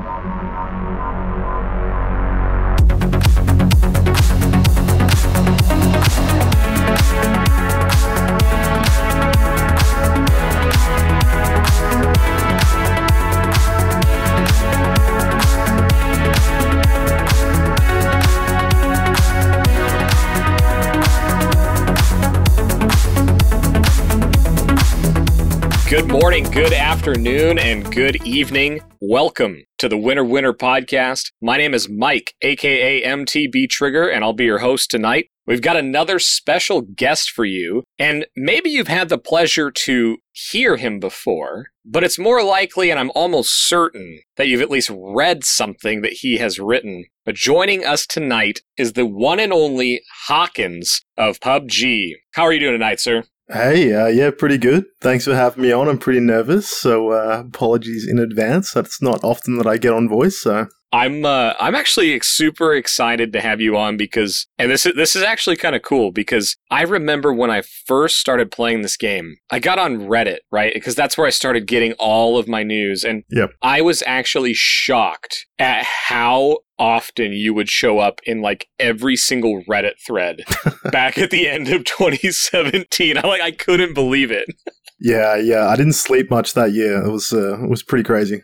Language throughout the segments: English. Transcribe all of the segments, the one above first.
Good morning, good afternoon, and good evening. Welcome to the Winner Winner podcast. My name is Mike, aka MTB Trigger, and I'll be your host tonight. We've got another special guest for you, and maybe you've had the pleasure to hear him before, but it's more likely, and I'm almost certain, that you've at least read something that he has written. But joining us tonight is the one and only Hawkins of PUBG. How are you doing tonight, sir? Hey, uh, yeah, pretty good. Thanks for having me on. I'm pretty nervous, so uh, apologies in advance. That's not often that I get on voice, so I'm uh, I'm actually super excited to have you on because and this is this is actually kind of cool because I remember when I first started playing this game, I got on Reddit, right? Because that's where I started getting all of my news and Yep. I was actually shocked at how often you would show up in like every single Reddit thread back at the end of 2017. I like I couldn't believe it. yeah, yeah. I didn't sleep much that year. It was uh, it was pretty crazy.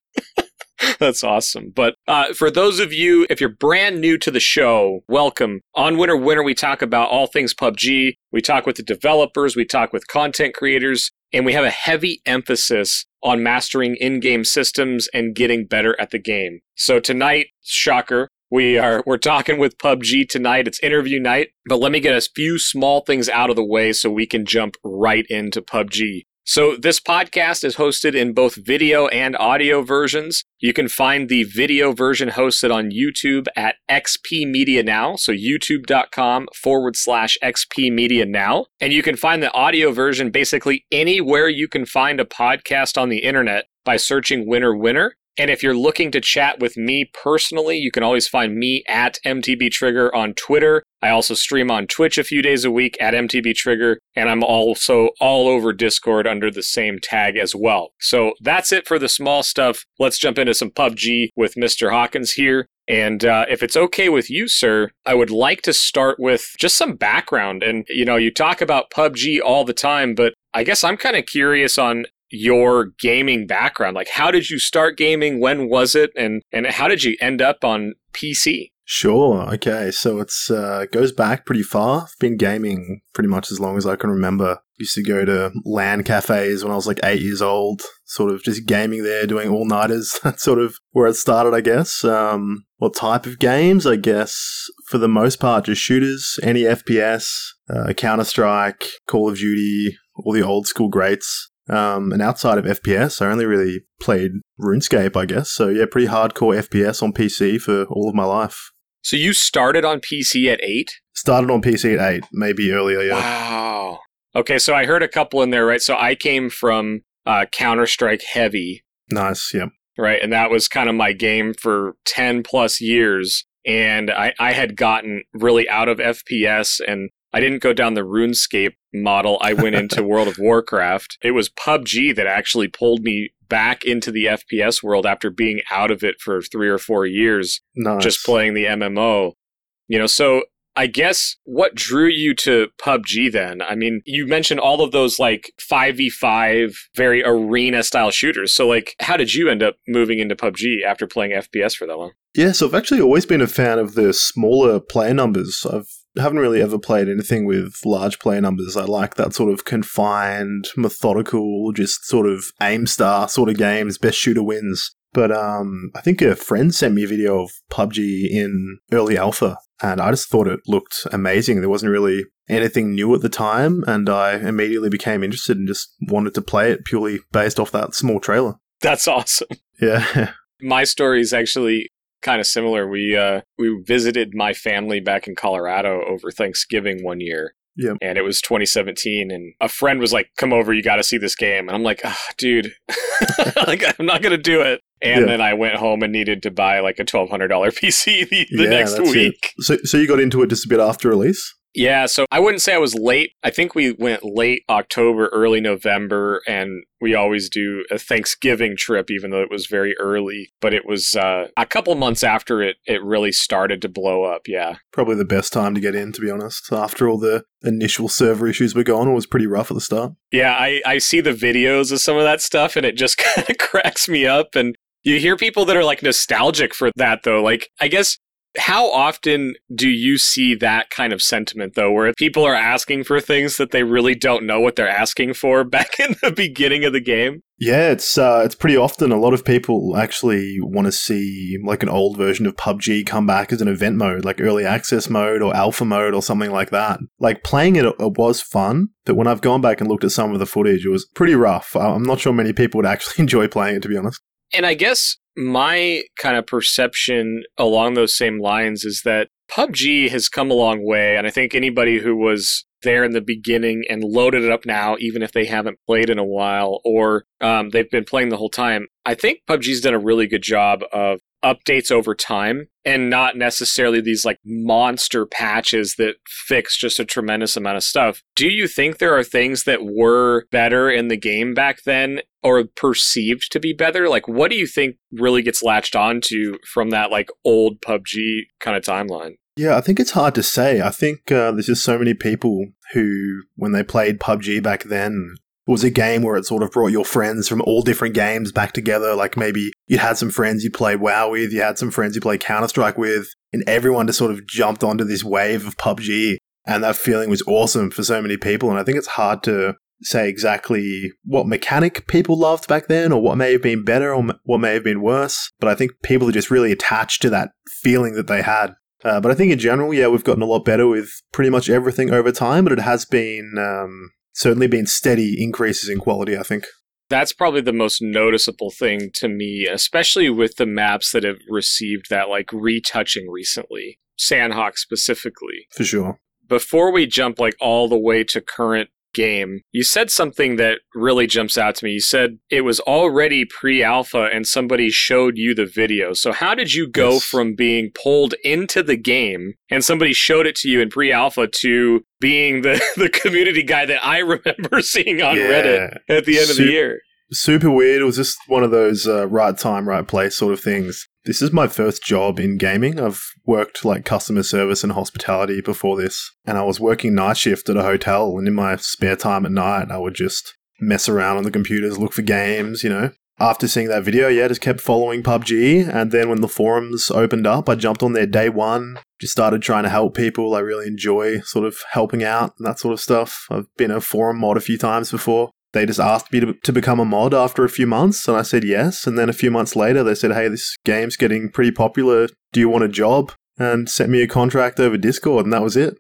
That's awesome. But uh, for those of you, if you're brand new to the show, welcome. On Winner Winner, we talk about all things PUBG. We talk with the developers, we talk with content creators, and we have a heavy emphasis on mastering in game systems and getting better at the game. So tonight, shocker, we are we're talking with PUBG tonight. It's interview night, but let me get a few small things out of the way so we can jump right into PUBG. So this podcast is hosted in both video and audio versions. You can find the video version hosted on YouTube at XP Media Now, so youtube.com forward slash XP Media Now. And you can find the audio version basically anywhere you can find a podcast on the internet by searching Winner Winner. And if you're looking to chat with me personally, you can always find me at MTB Trigger on Twitter. I also stream on Twitch a few days a week at MTB Trigger, and I'm also all over Discord under the same tag as well. So that's it for the small stuff. Let's jump into some PUBG with Mr. Hawkins here. And uh, if it's okay with you, sir, I would like to start with just some background. And, you know, you talk about PUBG all the time, but I guess I'm kind of curious on your gaming background. Like, how did you start gaming? When was it? And, and how did you end up on PC? Sure. Okay. So it's uh, goes back pretty far. I've been gaming pretty much as long as I can remember. Used to go to LAN cafes when I was like eight years old, sort of just gaming there, doing all nighters. That's sort of where it started, I guess. Um, what type of games? I guess for the most part, just shooters, any FPS, uh, Counter Strike, Call of Duty, all the old school greats. Um, and outside of FPS, I only really played RuneScape, I guess. So yeah, pretty hardcore FPS on PC for all of my life. So you started on PC at eight? Started on PC at eight, maybe earlier. Yeah. Wow. Okay, so I heard a couple in there, right? So I came from uh, Counter Strike Heavy, Nice. Yeah. right? And that was kind of my game for 10 plus years. And I, I had gotten really out of FPS and I didn't go down the RuneScape model. I went into World of Warcraft. It was PUBG that actually pulled me back into the FPS world after being out of it for three or four years, Nice. just playing the MMO. You know, so I guess what drew you to PUBG then? I mean, you mentioned all of those like 5v5, very arena style shooters. So, like, how did you end up moving into PUBG after playing FPS for that long? Yeah, so I've actually always been a fan of the smaller player numbers. I've haven't really ever played anything with large player numbers. I like that sort of confined, methodical, just sort of aim star sort of games. Best shooter wins. But um, I think a friend sent me a video of PUBG in early alpha, and I just thought it looked amazing. There wasn't really anything new at the time, and I immediately became interested and just wanted to play it purely based off that small trailer. That's awesome. Yeah. My story is actually kind of similar. We uh we visited my family back in Colorado over Thanksgiving one year. Yep. And it was 2017 and a friend was like, "Come over, you got to see this game." And I'm like, oh, "Dude, like I'm not going to do it." And Yeah. then I went home and needed to buy like a $1200 PC the, the Yeah, next that's it. week. So, so you got into it just a bit after release? Yeah, so I wouldn't say I was late. I think we went late October, early November, and we always do a Thanksgiving trip, even though it was very early. But it was uh, a couple months after it, it really started to blow up. Yeah. Probably the best time to get in, to be honest. After all the initial server issues were gone, it was pretty rough at the start. Yeah, I, I see the videos of some of that stuff, and it just kind of cracks me up. And you hear people that are like nostalgic for that, though. Like, I guess how often do you see that kind of sentiment though, where people are asking for things that they really don't know what they're asking for back in the beginning of the game? Yeah, it's uh, it's pretty often. A lot of people actually want to see like an old version of PUBG come back as an event mode, like early access mode or alpha mode or something like that. Like playing it, it was fun, but when I've gone back and looked at some of the footage, it was pretty rough. I'm not sure many people would actually enjoy playing it, to be honest. And I guess my kind of perception along those same lines is that PUBG has come a long way. And I think anybody who was there in the beginning and loaded it up now, even if they haven't played in a while or um, they've been playing the whole time, I think PUBG's done a really good job of updates over time and not necessarily these like monster patches that fix just a tremendous amount of stuff. Do you think there are things that were better in the game back then or perceived to be better? Like what do you think really gets latched onto from that like old PUBG kind of timeline? Yeah, I think it's hard to say. I think uh, there's just so many people who, when they played PUBG back then, was a game where it sort of brought your friends from all different games back together. Like maybe you had some friends you played WoW with, you had some friends you played Counter Strike with, and everyone just sort of jumped onto this wave of PUBG. And that feeling was awesome for so many people. And I think it's hard to say exactly what mechanic people loved back then or what may have been better or what may have been worse. But I think people are just really attached to that feeling that they had. Uh, but I think in general, yeah, we've gotten a lot better with pretty much everything over time, but it has been um, certainly been steady increases in quality, I think. That's probably the most noticeable thing to me, especially with the maps that have received that like retouching recently, Sanhok specifically. For sure. Before we jump like all the way to current game, you said something that really jumps out to me. You said it was already pre alpha and somebody showed you the video. So, how did you go yes. from being pulled into the game and somebody showed it to you in pre alpha to being the, the community guy that I remember seeing on yeah. Reddit at the end of the year? Super weird. It was just one of those uh, right time, right place sort of things. This is my first job in gaming. I've worked like customer service and hospitality before this, and I was working night shift at a hotel. And in my spare time at night, I would just mess around on the computers, look for games, you know. After seeing that video, yeah, just kept following PUBG. And then when the forums opened up, I jumped on there day one, just started trying to help people. I really enjoy sort of helping out and that sort of stuff. I've been a forum mod a few times before they just asked me to, to become a mod after a few months, and I said yes. And then a few months later, they said, "Hey, this game's getting pretty popular. Do you want a job?" And sent me a contract over Discord, and that was it.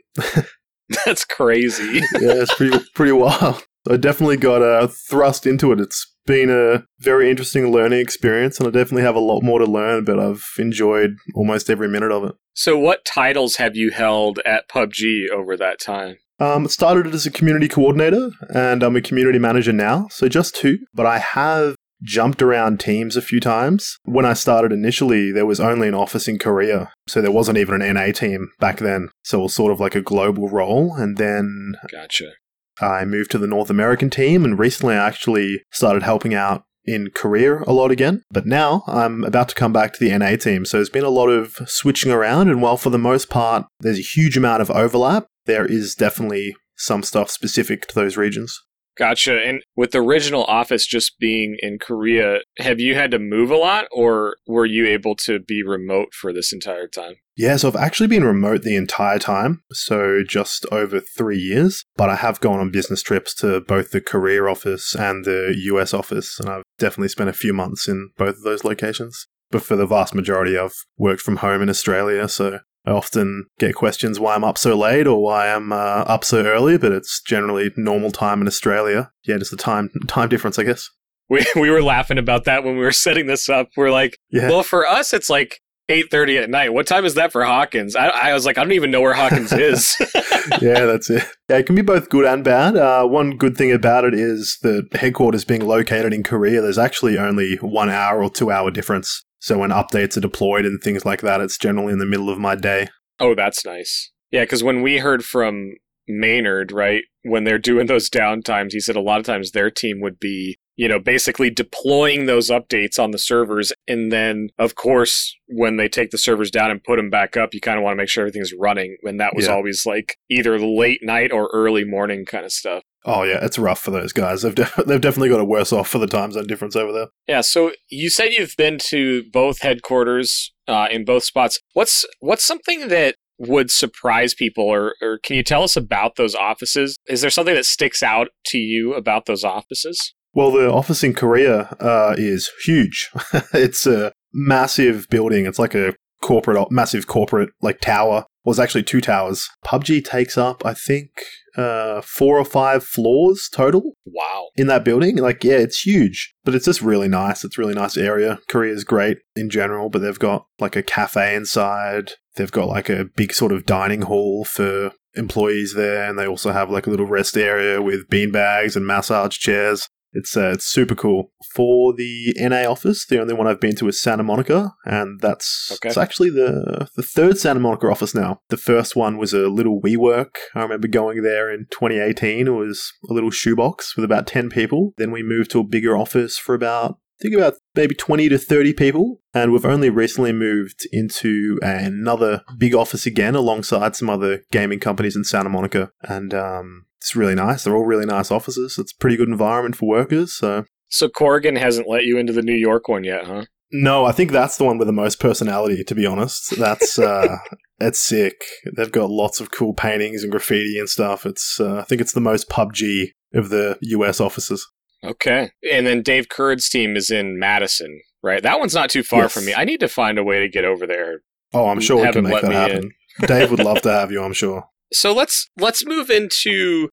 That's crazy. yeah, it's pretty pretty wild. I definitely got uh, thrust into it. It's been a very interesting learning experience, and I definitely have a lot more to learn, but I've enjoyed almost every minute of it. So, what titles have you held at PUBG over that time? Um, started as a community coordinator, and I'm a community manager now, so just two. But I have jumped around teams a few times. When I started initially, there was only an office in Korea, so there wasn't even an NA team back then. So it was sort of like a global role, and then gotcha. I moved to the North American team, and recently I actually started helping out in Korea a lot again. But now I'm about to come back to the NA team, so there's been a lot of switching around, and while for the most part there's a huge amount of overlap, there is definitely some stuff specific to those regions. Gotcha. And with the original office just being in Korea, have you had to move a lot or were you able to be remote for this entire time? Yeah, so I've actually been remote the entire time, so just over three years. But I have gone on business trips to both the Korea office and the US office, and I've definitely spent a few months in both of those locations. But for the vast majority, I've worked from home in Australia, so I often get questions why I'm up so late or why I'm uh, up so early, but it's generally normal time in Australia. Yeah, just the time time difference, I guess. We we were laughing about that when we were setting this up. We're like, yeah. well, for us, it's like eight thirty at night. What time is that for Hawkins? I, I was like, I don't even know where Hawkins is. yeah, that's it. Yeah, it can be both good and bad. Uh, one good thing about it is the headquarters being located in Korea. There's actually only one hour or two hour difference so when updates are deployed and things like that, it's generally in the middle of my day. Oh, that's nice. Yeah, because when we heard from Maynard, right, when they're doing those downtimes, he said a lot of times their team would be, you know, basically deploying those updates on the servers. And then, of course, when they take the servers down and put them back up, you kind of want to make sure everything's running. And that was Yeah. always like either late night or early morning kind of stuff. Oh yeah, it's rough for those guys. They've de- they've definitely got it worse off for the time zone difference over there. Yeah, so you said you've been to both headquarters uh, in both spots. What's what's something that would surprise people, or, or can you tell us about those offices? Is there something that sticks out to you about those offices? Well, the office in Korea uh, is huge. it's a massive building. It's like a corporate, massive corporate like tower. Well, it's actually two towers. PUBG takes up, I think, uh, four or five floors total Wow. in that building. Like, yeah, it's huge, but it's just really nice. It's a really nice area. Korea's great in general, but they've got like a cafe inside. They've got like a big sort of dining hall for employees there, and they also have like a little rest area with beanbags and massage chairs. It's uh, it's super cool. For the NA office, the only one I've been to is Santa Monica, and that's Okay. it's actually the the third Santa Monica office now. The first one was a little WeWork. I remember going there in 2018. It was a little shoebox with about 10 people. Then we moved to a bigger office for about think about maybe 20 to 30 people. And we've only recently moved into another big office again alongside some other gaming companies in Santa Monica. And um, it's really nice. They're all really nice offices. It's a pretty good environment for workers. So, So Corrigan hasn't let you into the New York one yet, huh? no, I think that's the one with the most personality, to be honest. That's. Uh, It's sick. They've got lots of cool paintings and graffiti and stuff. It's, uh, I think it's the most PUBG of the US offices. Okay. And then Dave Curd's team is in Madison, right? That one's not too far Yes. from me. I need to find a way to get over there. Oh, I'm sure we can make that happen. Dave would love to have you, I'm sure. So let's let's move into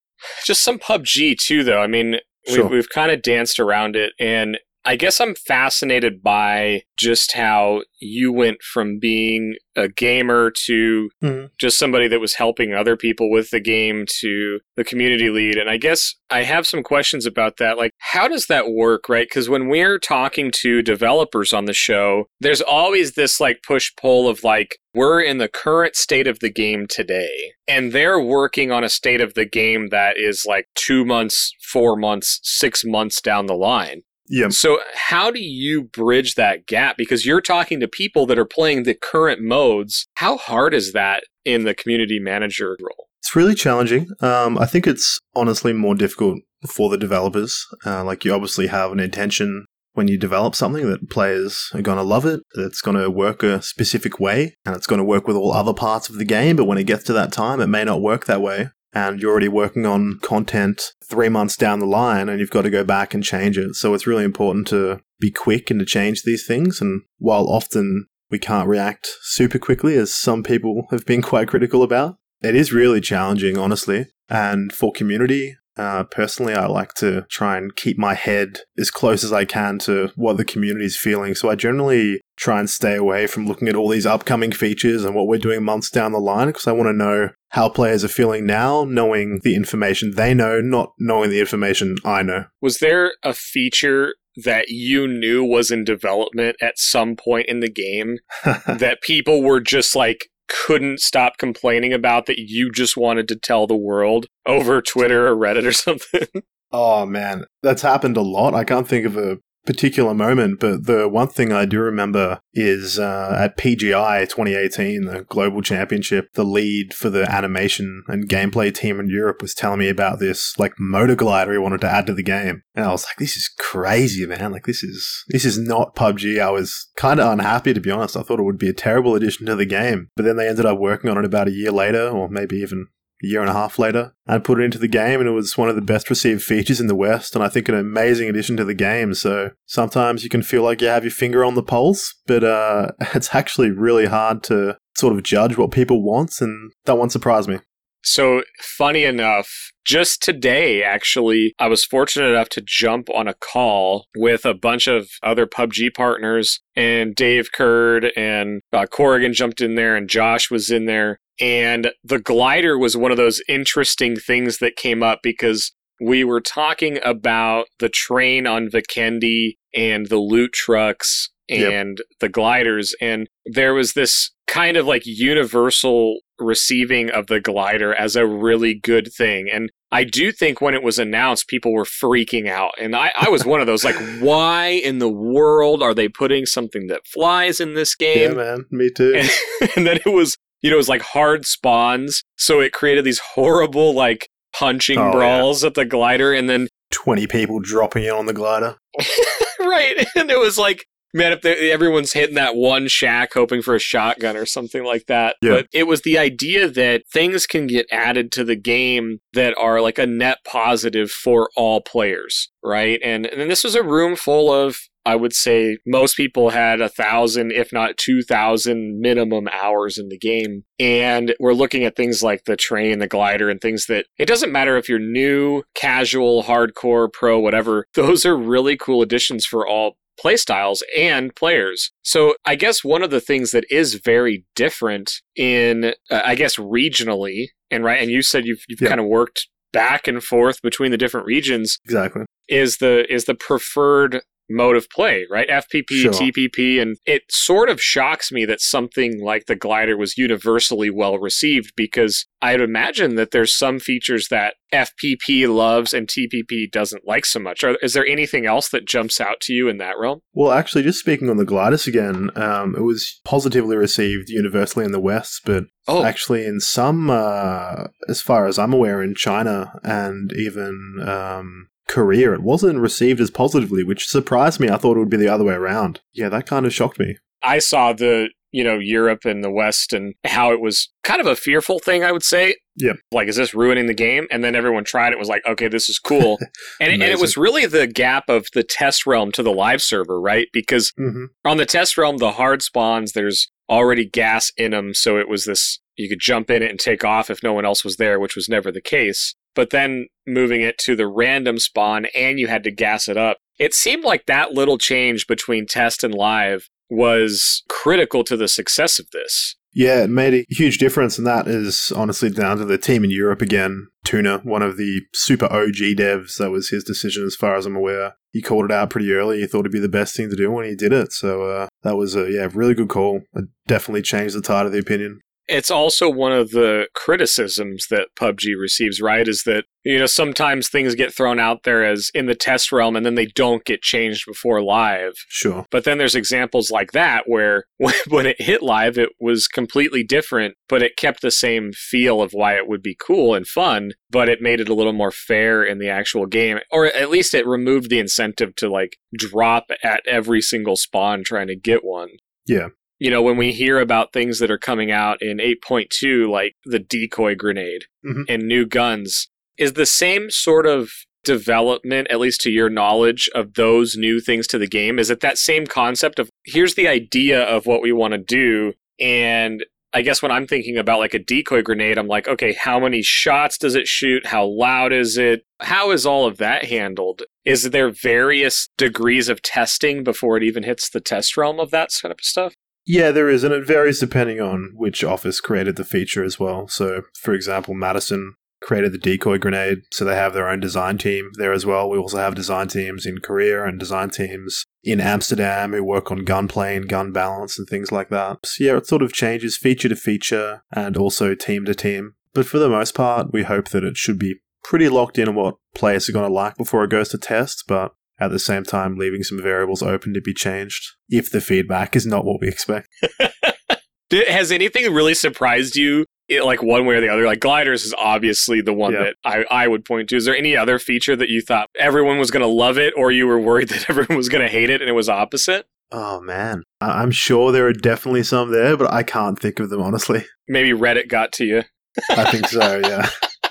just some PUBG too, though. I mean, we've we've kind of danced around it, and I guess I'm fascinated by just how you went from being a gamer to Mhm. just somebody that was helping other people with the game to the community lead. And I guess I have some questions about that. Like, how does that work, right? Because when we're talking to developers on the show, there's always this like push pull of like, we're in the current state of the game today, and they're working on a state of the game that is like two months, four months, six months down the line. Yeah. So, how do you bridge that gap? Because you're talking to people that are playing the current modes. How hard is that in the community manager role? It's really challenging. Um, I think it's honestly more difficult for the developers. Uh, like, you obviously have an intention when you develop something that players are going to love it, that's going to work a specific way, and it's going to work with all other parts of the game. But when it gets to that time, it may not work that way. And you're already working on content three months down the line, and you've got to go back and change it. So it's really important to be quick and to change these things. And while often we can't react super quickly, as some people have been quite critical about, it is really challenging, honestly. And for community, uh, personally, I like to try and keep my head as close as I can to what the community is feeling. So I generally try and stay away from looking at all these upcoming features and what we're doing months down the line because I want to know how players are feeling now, knowing the information they know, not knowing the information I know. Was there a feature that you knew was in development at some point in the game that people were just like couldn't stop complaining about that you just wanted to tell the world over Twitter or Reddit or something? Oh man, that's happened a lot. I can't think of a particular moment, but the one thing I do remember is uh, at PGI 2018, the global championship, the lead for the animation and gameplay team in Europe was telling me about this like motor glider he wanted to add to the game, and I was like, "This is crazy, man! Like this is this is not PUBG." I was kind of unhappy to be honest. I thought it would be a terrible addition to the game, but then they ended up working on it about a year later, or maybe even a year and a half later and put it into the game and it was one of the best received features in the west and i think an amazing addition to the game so sometimes you can feel like you have your finger on the pulse but uh, it's actually really hard to sort of judge what people want and that one surprised me So, funny enough, just today, actually, I was fortunate enough to jump on a call with a bunch of other PUBG partners, and Dave Curd and uh, Corrigan jumped in there, and Josh was in there. And the glider was one of those interesting things that came up because we were talking about the train on Vikendi and the loot trucks and yep. the gliders. And there was this kind of like universal receiving of the glider as a really good thing. And I do think when it was announced, people were freaking out. And I, I was one of those, like, why in the world are they putting something that flies in this game? Yeah, man. Me too. And, and then it was, you know, it was like hard spawns. So it created these horrible, like, punching oh, brawls yeah. at the glider. And then 20 people dropping in on the glider. right. And it was like, man, if everyone's hitting that one shack hoping for a shotgun or something like that. Yeah. But it was the idea that things can get added to the game that are like a net positive for all players, right? And and this was a room full of I would say most people had a thousand, if not two thousand minimum hours in the game. And we're looking at things like the train, the glider, and things that it doesn't matter if you're new, casual, hardcore, pro, whatever. Those are really cool additions for all playstyles and players. So I guess one of the things that is very different in, uh, I guess, regionally, and right, and you said you've, you've yeah. kind of worked back and forth between the different regions. Exactly. Is the is the preferred mode of play, right? FPP, sure. TPP, and it sort of shocks me that something like the glider was universally well received because I'd imagine that there's some features that FPP loves and TPP doesn't like so much. Are, is there anything else that jumps out to you in that realm? Well, actually, just speaking on the gliders again, um, it was positively received universally in the West, but oh. actually in some, uh, as far as I'm aware, in China and even um, Korea, it wasn't received as positively, which surprised me. I thought it would be the other way around. Yeah, that kind of shocked me. I saw the, you know, Europe and the West and how it was kind of a fearful thing, I would say. Yeah. Like, is this ruining the game? And then everyone tried it was like, okay, this is cool. and, it, and it was really the gap of the test realm to the live server, right? Because mm-hmm. on the test realm, the hard spawns, there's already gas in them. So it was this, you could jump in it and take off if no one else was there, which was never the case but then moving it to the random spawn and you had to gas it up. It seemed like that little change between test and live was critical to the success of this. Yeah, it made a huge difference, and that is honestly down to the team in Europe again. Tuna, one of the super OG devs, that was his decision as far as I'm aware. He called it out pretty early. He thought it'd be the best thing to do when he did it. So uh, that was a yeah, really good call. It definitely changed the tide of the opinion it's also one of the criticisms that PUBG receives, right? Is that, you know, sometimes things get thrown out there as in the test realm and then they don't get changed before live. Sure. But then there's examples like that where when it hit live, it was completely different, but it kept the same feel of why it would be cool and fun, but it made it a little more fair in the actual game. Or at least it removed the incentive to like drop at every single spawn trying to get one. Yeah you know, when we hear about things that are coming out in 8.2, like the decoy grenade mm-hmm. and new guns, is the same sort of development, at least to your knowledge, of those new things to the game? Is it that same concept of here's the idea of what we want to do? And I guess when I'm thinking about like a decoy grenade, I'm like, okay, how many shots does it shoot? How loud is it? How is all of that handled? Is there various degrees of testing before it even hits the test realm of that sort of stuff? Yeah, there is, and it varies depending on which office created the feature as well. So, for example, Madison created the decoy grenade, so they have their own design team there as well. We also have design teams in Korea and design teams in Amsterdam who work on gunplay and gun balance and things like that. So, yeah, it sort of changes feature to feature and also team to team. But for the most part, we hope that it should be pretty locked in on what players are going to like before it goes to test, but at the same time leaving some variables open to be changed if the feedback is not what we expect. Has anything really surprised you, like one way or the other? Like gliders is obviously the one yeah. that I, I would point to. Is there any other feature that you thought everyone was going to love it, or you were worried that everyone was going to hate it and it was opposite? Oh man, I'm sure there are definitely some there, but I can't think of them honestly. Maybe Reddit got to you. I think so. Yeah,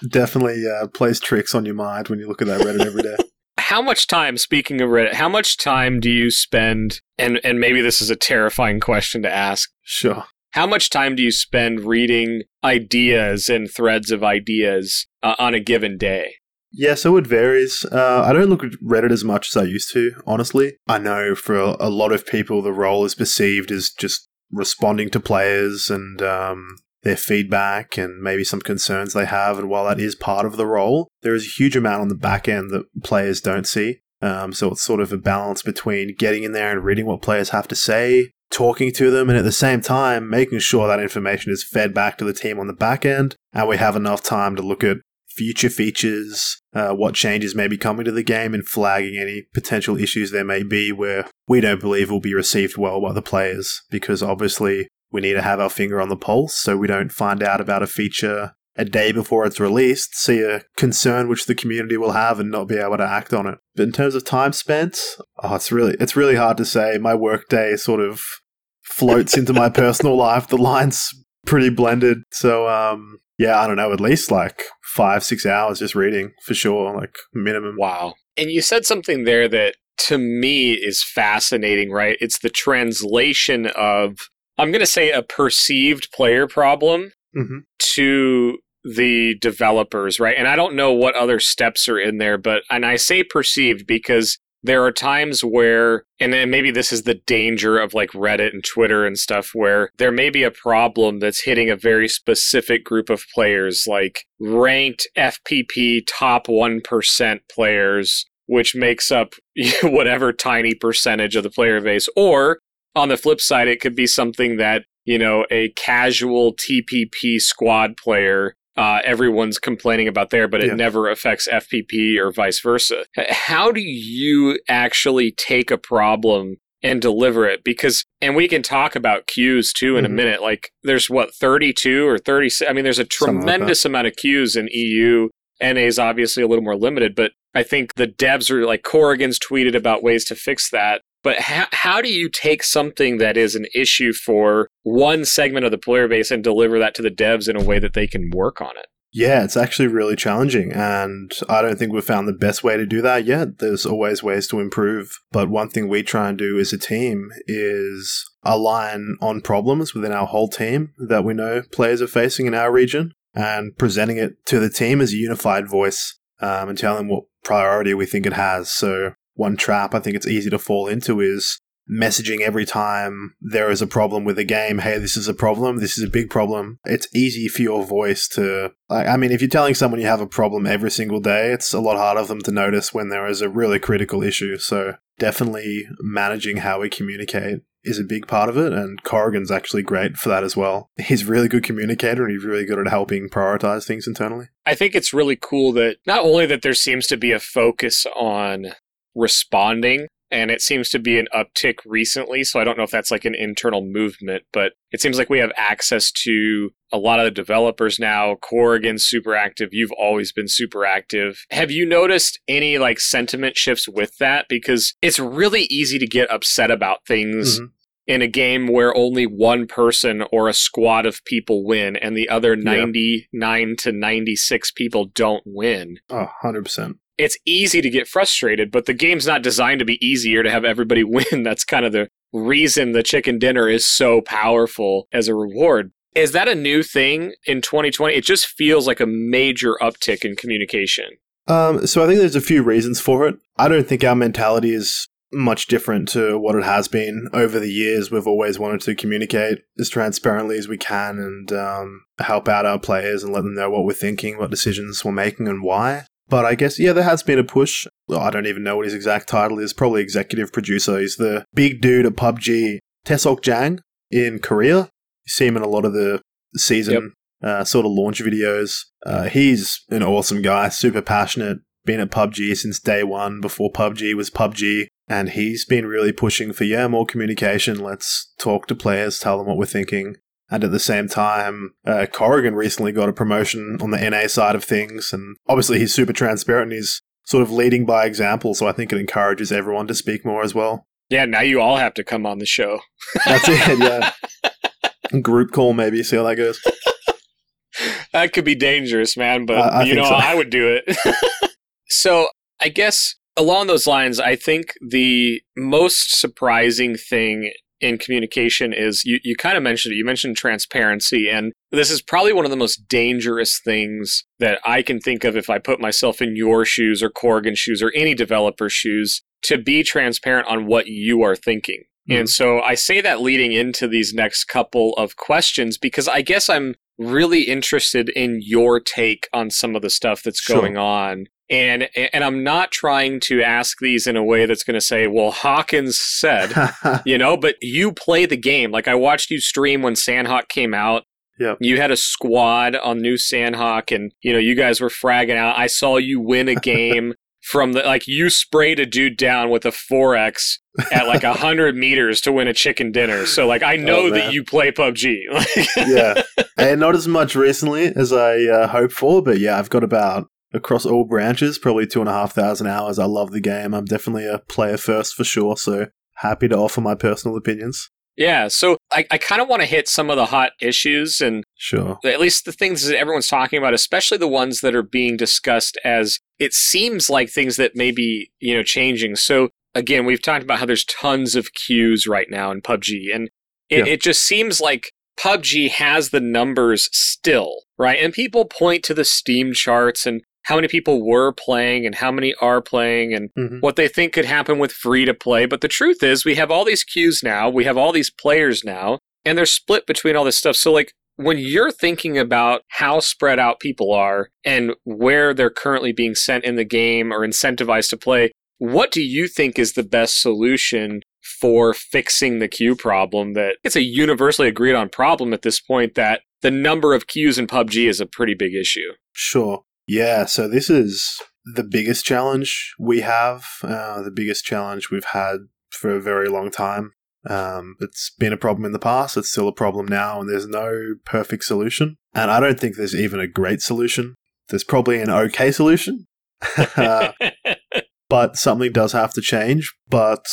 definitely uh, plays tricks on your mind when you look at that Reddit every day how much time speaking of reddit how much time do you spend and and maybe this is a terrifying question to ask sure how much time do you spend reading ideas and threads of ideas uh, on a given day yeah, so it varies. Uh, I don't look at Reddit as much as I used to, honestly. I know for a lot of people, the role is perceived as just responding to players and um, their feedback and maybe some concerns they have. And while that is part of the role, there is a huge amount on the back end that players don't see. Um, so it's sort of a balance between getting in there and reading what players have to say, talking to them, and at the same time making sure that information is fed back to the team on the back end, and we have enough time to look at future features, uh, what changes may be coming to the game, and flagging any potential issues there may be where we don't believe will be received well by the players. Because obviously, we need to have our finger on the pulse so we don't find out about a feature a day before it's released, see a concern which the community will have and not be able to act on it. But in terms of time spent, oh, it's really it's really hard to say. My workday sort of floats into my personal life. The lines pretty blended. So um yeah, I don't know, at least like five, six hours just reading for sure, like minimum. Wow. And you said something there that to me is fascinating, right? It's the translation of, I'm going to say, a perceived player problem mm-hmm. to the developers, right? And I don't know what other steps are in there, but, and I say perceived because there are times where, and then maybe this is the danger of like Reddit and Twitter and stuff, where there may be a problem that's hitting a very specific group of players, like ranked FPP top 1% players, which makes up whatever tiny percentage of the player base. Or on the flip side, it could be something that, you know, a casual TPP squad player uh, everyone's complaining about there, but it yeah. never affects FPP or vice versa. How do you actually take a problem and deliver it? Because, and we can talk about queues too in mm-hmm. a minute. Like, there's what, 32 or 30? I mean, there's a tremendous like amount of queues in EU. NA is obviously a little more limited, but I think the devs are like Corrigan's tweeted about ways to fix that. But how, how do you take something that is an issue for one segment of the player base and deliver that to the devs in a way that they can work on it? Yeah, it's actually really challenging, and I don't think we've found the best way to do that yet. There's always ways to improve, but one thing we try and do as a team is align on problems within our whole team that we know players are facing in our region and presenting it to the team as a unified voice um, and telling what priority we think it has. So one trap I think it's easy to fall into is messaging every time there is a problem with a game. Hey, this is a problem. This is a big problem. It's easy for your voice to, like, I mean, if you're telling someone you have a problem every single day, it's a lot harder for them to notice when there is a really critical issue. So definitely managing how we communicate is a big part of it, and Corrigan's actually great for that as well. He's really good communicator, and he's really good at helping prioritize things internally. I think it's really cool that not only that there seems to be a focus on responding and it seems to be an uptick recently. So I don't know if that's like an internal movement, but it seems like we have access to a lot of the developers now. Corrigan's super active. You've always been super active. Have you noticed any like sentiment shifts with that? Because it's really easy to get upset about things. Mm-hmm. In a game where only one person or a squad of people win and the other 99 yeah. to 96 people don't win. Oh, 100% it's easy to get frustrated, but the game's not designed to be easier to have everybody win. That's kind of the reason the chicken dinner is so powerful as a reward. Is that a new thing in 2020? It just feels like a major uptick in communication. Um, so I think there's a few reasons for it. I don't think our mentality is much different to what it has been over the years. We've always wanted to communicate as transparently as we can and um, help out our players and let them know what we're thinking, what decisions we're making, and why. But I guess, yeah, there has been a push. I don't even know what his exact title is. Probably executive producer. He's the big dude at PUBG, Taeseok Jang in Korea. You see him in a lot of the season yep. uh, sort of launch videos. Uh, he's an awesome guy, super passionate, been at PUBG since day one, before PUBG was PUBG. And he's been really pushing for, yeah, more communication. Let's talk to players, tell them what we're thinking. And at the same time, uh, Corrigan recently got a promotion on the NA side of things. And obviously, he's super transparent and he's sort of leading by example. So I think it encourages everyone to speak more as well. Yeah, now you all have to come on the show. That's it, yeah. Group call, maybe, see how that goes. that could be dangerous, man, but uh, you know, so. I would do it. so I guess along those lines, I think the most surprising thing in communication is you, you kind of mentioned it. You mentioned transparency. And this is probably one of the most dangerous things that I can think of if I put myself in your shoes or Corrigan's shoes or any developer's shoes to be transparent on what you are thinking. Mm-hmm. And so I say that leading into these next couple of questions because I guess I'm really interested in your take on some of the stuff that's sure. going on And and I'm not trying to ask these in a way that's going to say, "Well, Hawkins said," you know, but you play the game. Like I watched you stream when Sanhok came out. Yep. You had a squad on new Sanhok and you know, you guys were fragging out. I saw you win a game from the like you sprayed a dude down with a 4x at like a 100 meters to win a chicken dinner. So like I know Oh, that you play PUBG. yeah, and not as much recently as I uh, hoped for, but yeah, I've got about across all branches probably two and a half thousand hours. I love the game. I'm definitely a player first for sure. So happy to offer my personal opinions. Yeah, so I, I kind of want to hit some of the hot issues and Sure. at least the things that everyone's talking about, especially the ones that are being discussed as it seems like things that may be, you know, changing. So again, we've talked about how there's tons of queues right now in PUBG, and it, Yeah. it just seems like PUBG has the numbers still, right? And people point to the Steam charts and how many people were playing and how many are playing and hmm what they think could happen with free to play. But the truth is, we have all these queues now, we have all these players now, and they're split between all this stuff. So, like, when you're thinking about how spread out people are and where they're currently being sent in the game or incentivized to play, what do you think is the best solution for fixing the queue problem? That it's a universally agreed on problem at this point that the number of queues in PUBG is a pretty big issue. Sure. Yeah, so this is the biggest challenge we have, uh, the biggest challenge we've had for a very long time. Um, it's been a problem in the past, it's still a problem now, and there's no perfect solution. And I don't think there's even a great solution. There's probably an okay solution, Uh, but something does have to change. But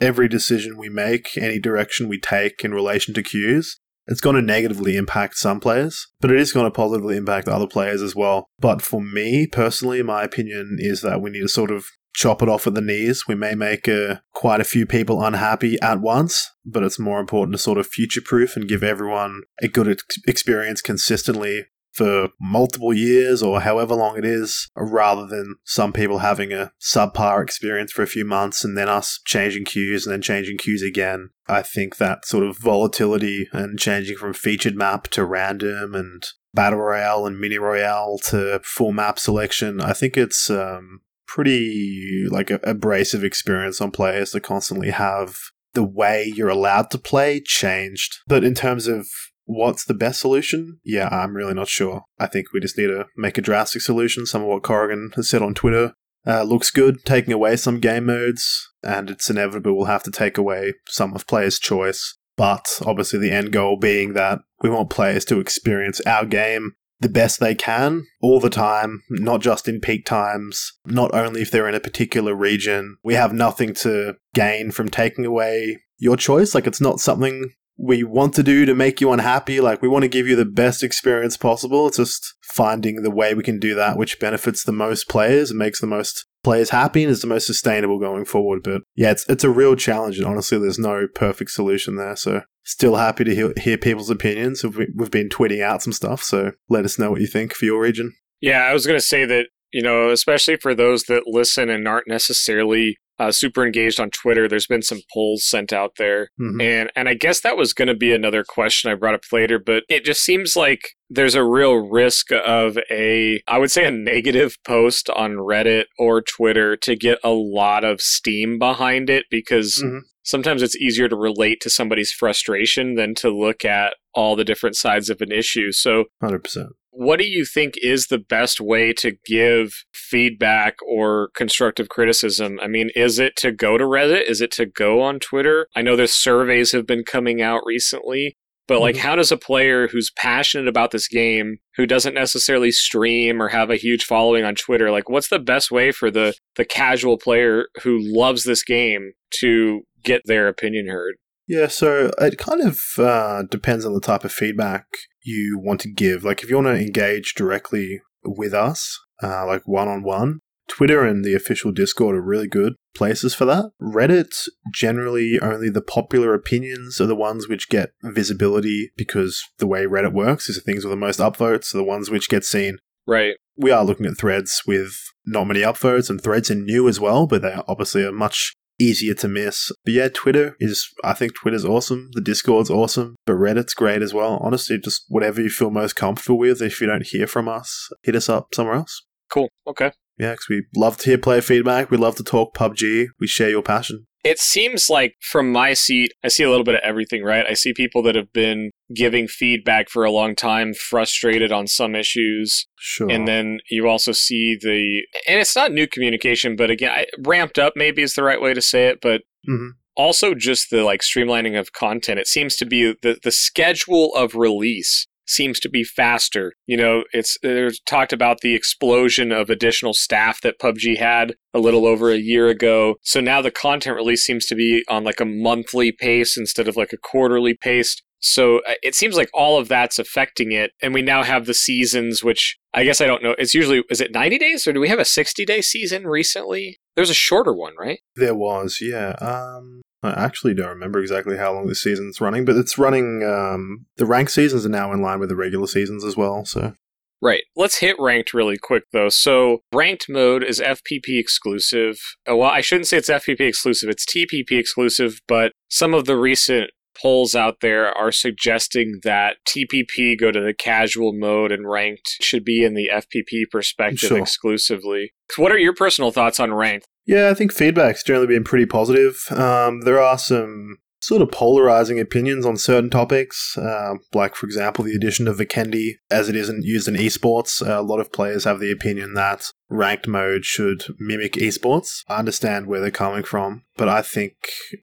every decision we make, any direction we take in relation to queues, it's going to negatively impact some players, but it is going to positively impact other players as well. But for me personally, my opinion is that we need to sort of chop it off at the knees. We may make uh, quite a few people unhappy at once, but it's more important to sort of future proof and give everyone a good ex- experience consistently for multiple years or however long it is, rather than some people having a subpar experience for a few months and then us changing queues and then changing queues again. I think that sort of volatility and changing from featured map to random and battle royale and mini royale to full map selection, I think it's um, pretty like a abrasive experience on players to constantly have the way you're allowed to play changed. But in terms of what's the best solution? Yeah, I'm really not sure. I think we just need to make a drastic solution. Some of what Corrigan has said on Twitter uh, looks good, taking away some game modes, and it's inevitable we'll have to take away some of players' choice. But obviously, the end goal being that we want players to experience our game the best they can all the time, not just in peak times, not only if they're in a particular region. We have nothing to gain from taking away your choice. Like, it's not something we want to do to make you unhappy. Like, we want to give you the best experience possible. It's just finding the way we can do that which benefits the most players and makes the most players happy and is the most sustainable going forward. But yeah, it's, it's a real challenge. And honestly, there's no perfect solution there. So, still happy to hear, hear people's opinions. We've, we've been tweeting out some stuff. So, let us know what you think for your region. Yeah, I was going to say that, you know, especially for those that listen and aren't necessarily uh, super engaged on Twitter, there's been some polls sent out there. Mhm. And and I guess that was going to be another question I brought up later, but it just seems like there's a real risk of a I would say a negative post on Reddit or Twitter to get a lot of steam behind it because Mhm. sometimes it's easier to relate to somebody's frustration than to look at all the different sides of an issue. So 100%. What do you think is the best way to give feedback or constructive criticism? I mean, is it to go to Reddit? Is it to go on Twitter? I know there's surveys have been coming out recently, but like, Mhm. how does a player who's passionate about this game, who doesn't necessarily stream or have a huge following on Twitter, like, what's the best way for the the casual player who loves this game to get their opinion heard? Yeah, so it kind of uh, depends on the type of feedback you want to give. Like, if you want to engage directly with us, uh, like one on one, Twitter and the official Discord are really good places for that. Reddit, generally, only the popular opinions are the ones which get visibility because the way Reddit works is the things with the most upvotes are the ones which get seen Right. we are looking at threads with not many upvotes and threads are new as well, but they are obviously are much easier to miss. But yeah, Twitter is, I think Twitter's awesome. The Discord's awesome, but Reddit's great as well. Honestly, just whatever you feel most comfortable with. If you don't hear from us, hit us up somewhere else. Cool. Okay. Yeah, because we love to hear player feedback. We love to talk PUBG. We share your passion. It seems like from my seat, I see a little bit of everything, right? I see people that have been giving feedback for a long time, frustrated on some issues. Sure. And then you also see the, and it's not new communication, but again, I, ramped up maybe is the right way to say it, but Mhm. also just the like streamlining of content. It seems to be the, the schedule of release seems to be faster. You know, it's there's talked about the explosion of additional staff that PUBG had a little over a year ago. So now the content release seems to be on like a monthly pace instead of like a quarterly pace. So uh, it seems like all of that's affecting it. And we now have the seasons, which I guess I don't know. It's usually, is it 90 days or do we have a 60 day season recently? There's a shorter one, right? There was, yeah. Um, I actually don't remember exactly how long the season's running, but it's running. Um, the ranked seasons are now in line with the regular seasons as well. So Right. Let's hit ranked really quick though. So ranked mode is FPP exclusive. Uh, Well, I shouldn't say it's FPP exclusive. It's TPP exclusive, but some of the recent polls out there are suggesting that TPP go to the casual mode and ranked should be in the FPP perspective Sure. exclusively. What are your personal thoughts on ranked? yeah, I think feedback's generally been pretty positive. Um, there are some sort of polarizing opinions on certain topics, um, like for example the addition of Vikendi as it isn't used in esports. Uh, a lot of players have the opinion that ranked mode should mimic esports. I understand where they're coming from, but I think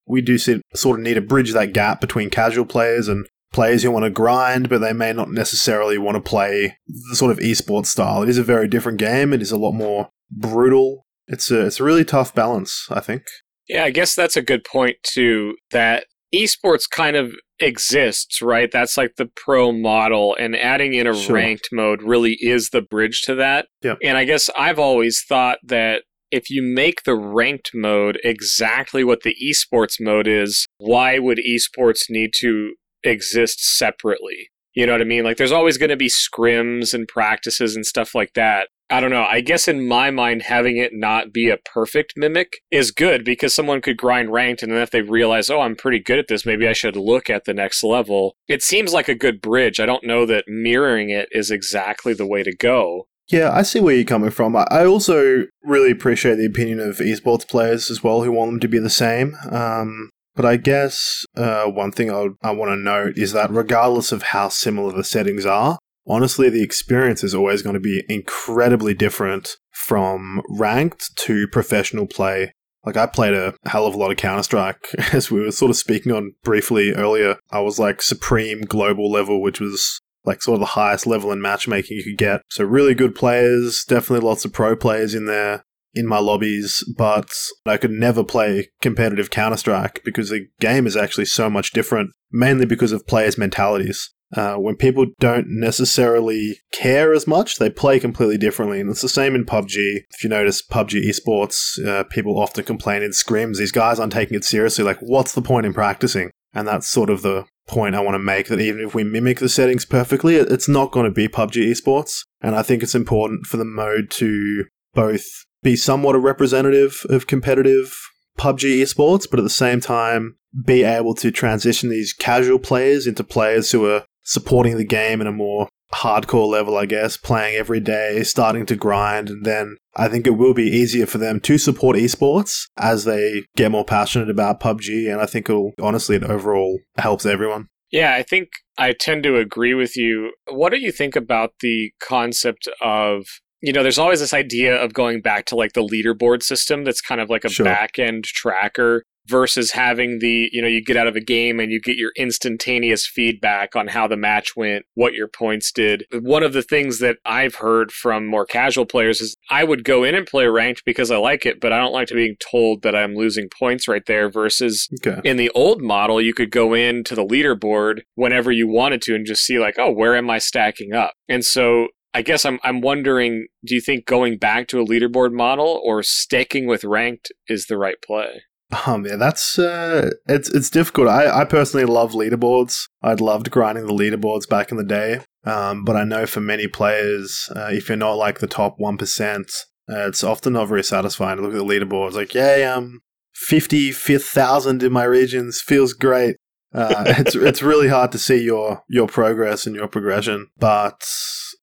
we do sort of need to bridge that gap between casual players and players who want to grind, but they may not necessarily want to play the sort of esports style. It is a very different game. It is a lot more brutal. It's a it's a really tough balance, I think. Yeah, I guess that's a good point too. That esports kind of exists, right? That's like the pro model, and adding in a Sure. ranked mode really is the bridge to that. Yep. And I guess I've always thought that if you make the ranked mode exactly what the esports mode is, why would esports need to exist separately? You know what I mean? Like there's always going to be scrims and practices and stuff like that. I don't know. I guess in my mind, having it not be a perfect mimic is good because someone could grind ranked, and then if they realize, oh, I'm pretty good at this, maybe I should look at the next level. It seems like a good bridge. I don't know that mirroring it is exactly the way to go. Yeah, I see where you're coming from. I- also really appreciate the opinion of esports players as well who want them to be the same. Um, but I guess uh, one thing I, I want to note is that regardless of how similar the settings are, honestly, the experience is always going to be incredibly different from ranked to professional play. Like I played a hell of a lot of Counter Strike, as we were sort of speaking on briefly earlier. I was like supreme global level, which was like sort of the highest level in matchmaking you could get. So really good players, definitely lots of pro players in there in my lobbies, but I could never play competitive Counter Strike because the game is actually so much different, mainly because of players' mentalities. Uh, when people don't necessarily care as much, they play completely differently. And it's the same in PUBG. If you notice PUBG esports, uh, people often complain in scrims, these guys aren't taking it seriously. Like, what's the point in practicing? And that's sort of the point I want to make that even if we mimic the settings perfectly, it's not going to be PUBG esports. And I think it's important for the mode to both be somewhat a representative of competitive PUBG esports, but at the same time be able to transition these casual players into players who are supporting the game in a more hardcore level, I guess, playing every day, starting to grind, and then I think it will be easier for them to support esports as they get more passionate about PUBG, and I think it'll honestly it overall helps everyone. Yeah, I think I tend to agree with you. What do you think about the concept of, you know, there's always this idea of going back to like the leaderboard system that's kind of like a Sure. back end tracker versus having the, you know, you get out of a game and you get your instantaneous feedback on how the match went, what your points did. One of the things that I've heard from more casual players is I would go in and play ranked because I like it, but I don't like to being told that I'm losing points right there versus Okay. in the old model, you could go into the leaderboard whenever you wanted to and just see like, oh, where am I stacking up? And so I guess I'm I'm wondering, do you think going back to a leaderboard model or sticking with ranked is the right play? Um, yeah, that's uh, it's it's difficult. I, I personally love leaderboards. I'd loved grinding the leaderboards back in the day. Um, but I know for many players, uh, if you're not like the top one percent, uh, it's often not very satisfying to look at the leaderboards. Like, yay, I'm fifty fifth thousand in my regions. Feels great. Uh, it's it's really hard to see your your progress and your progression. But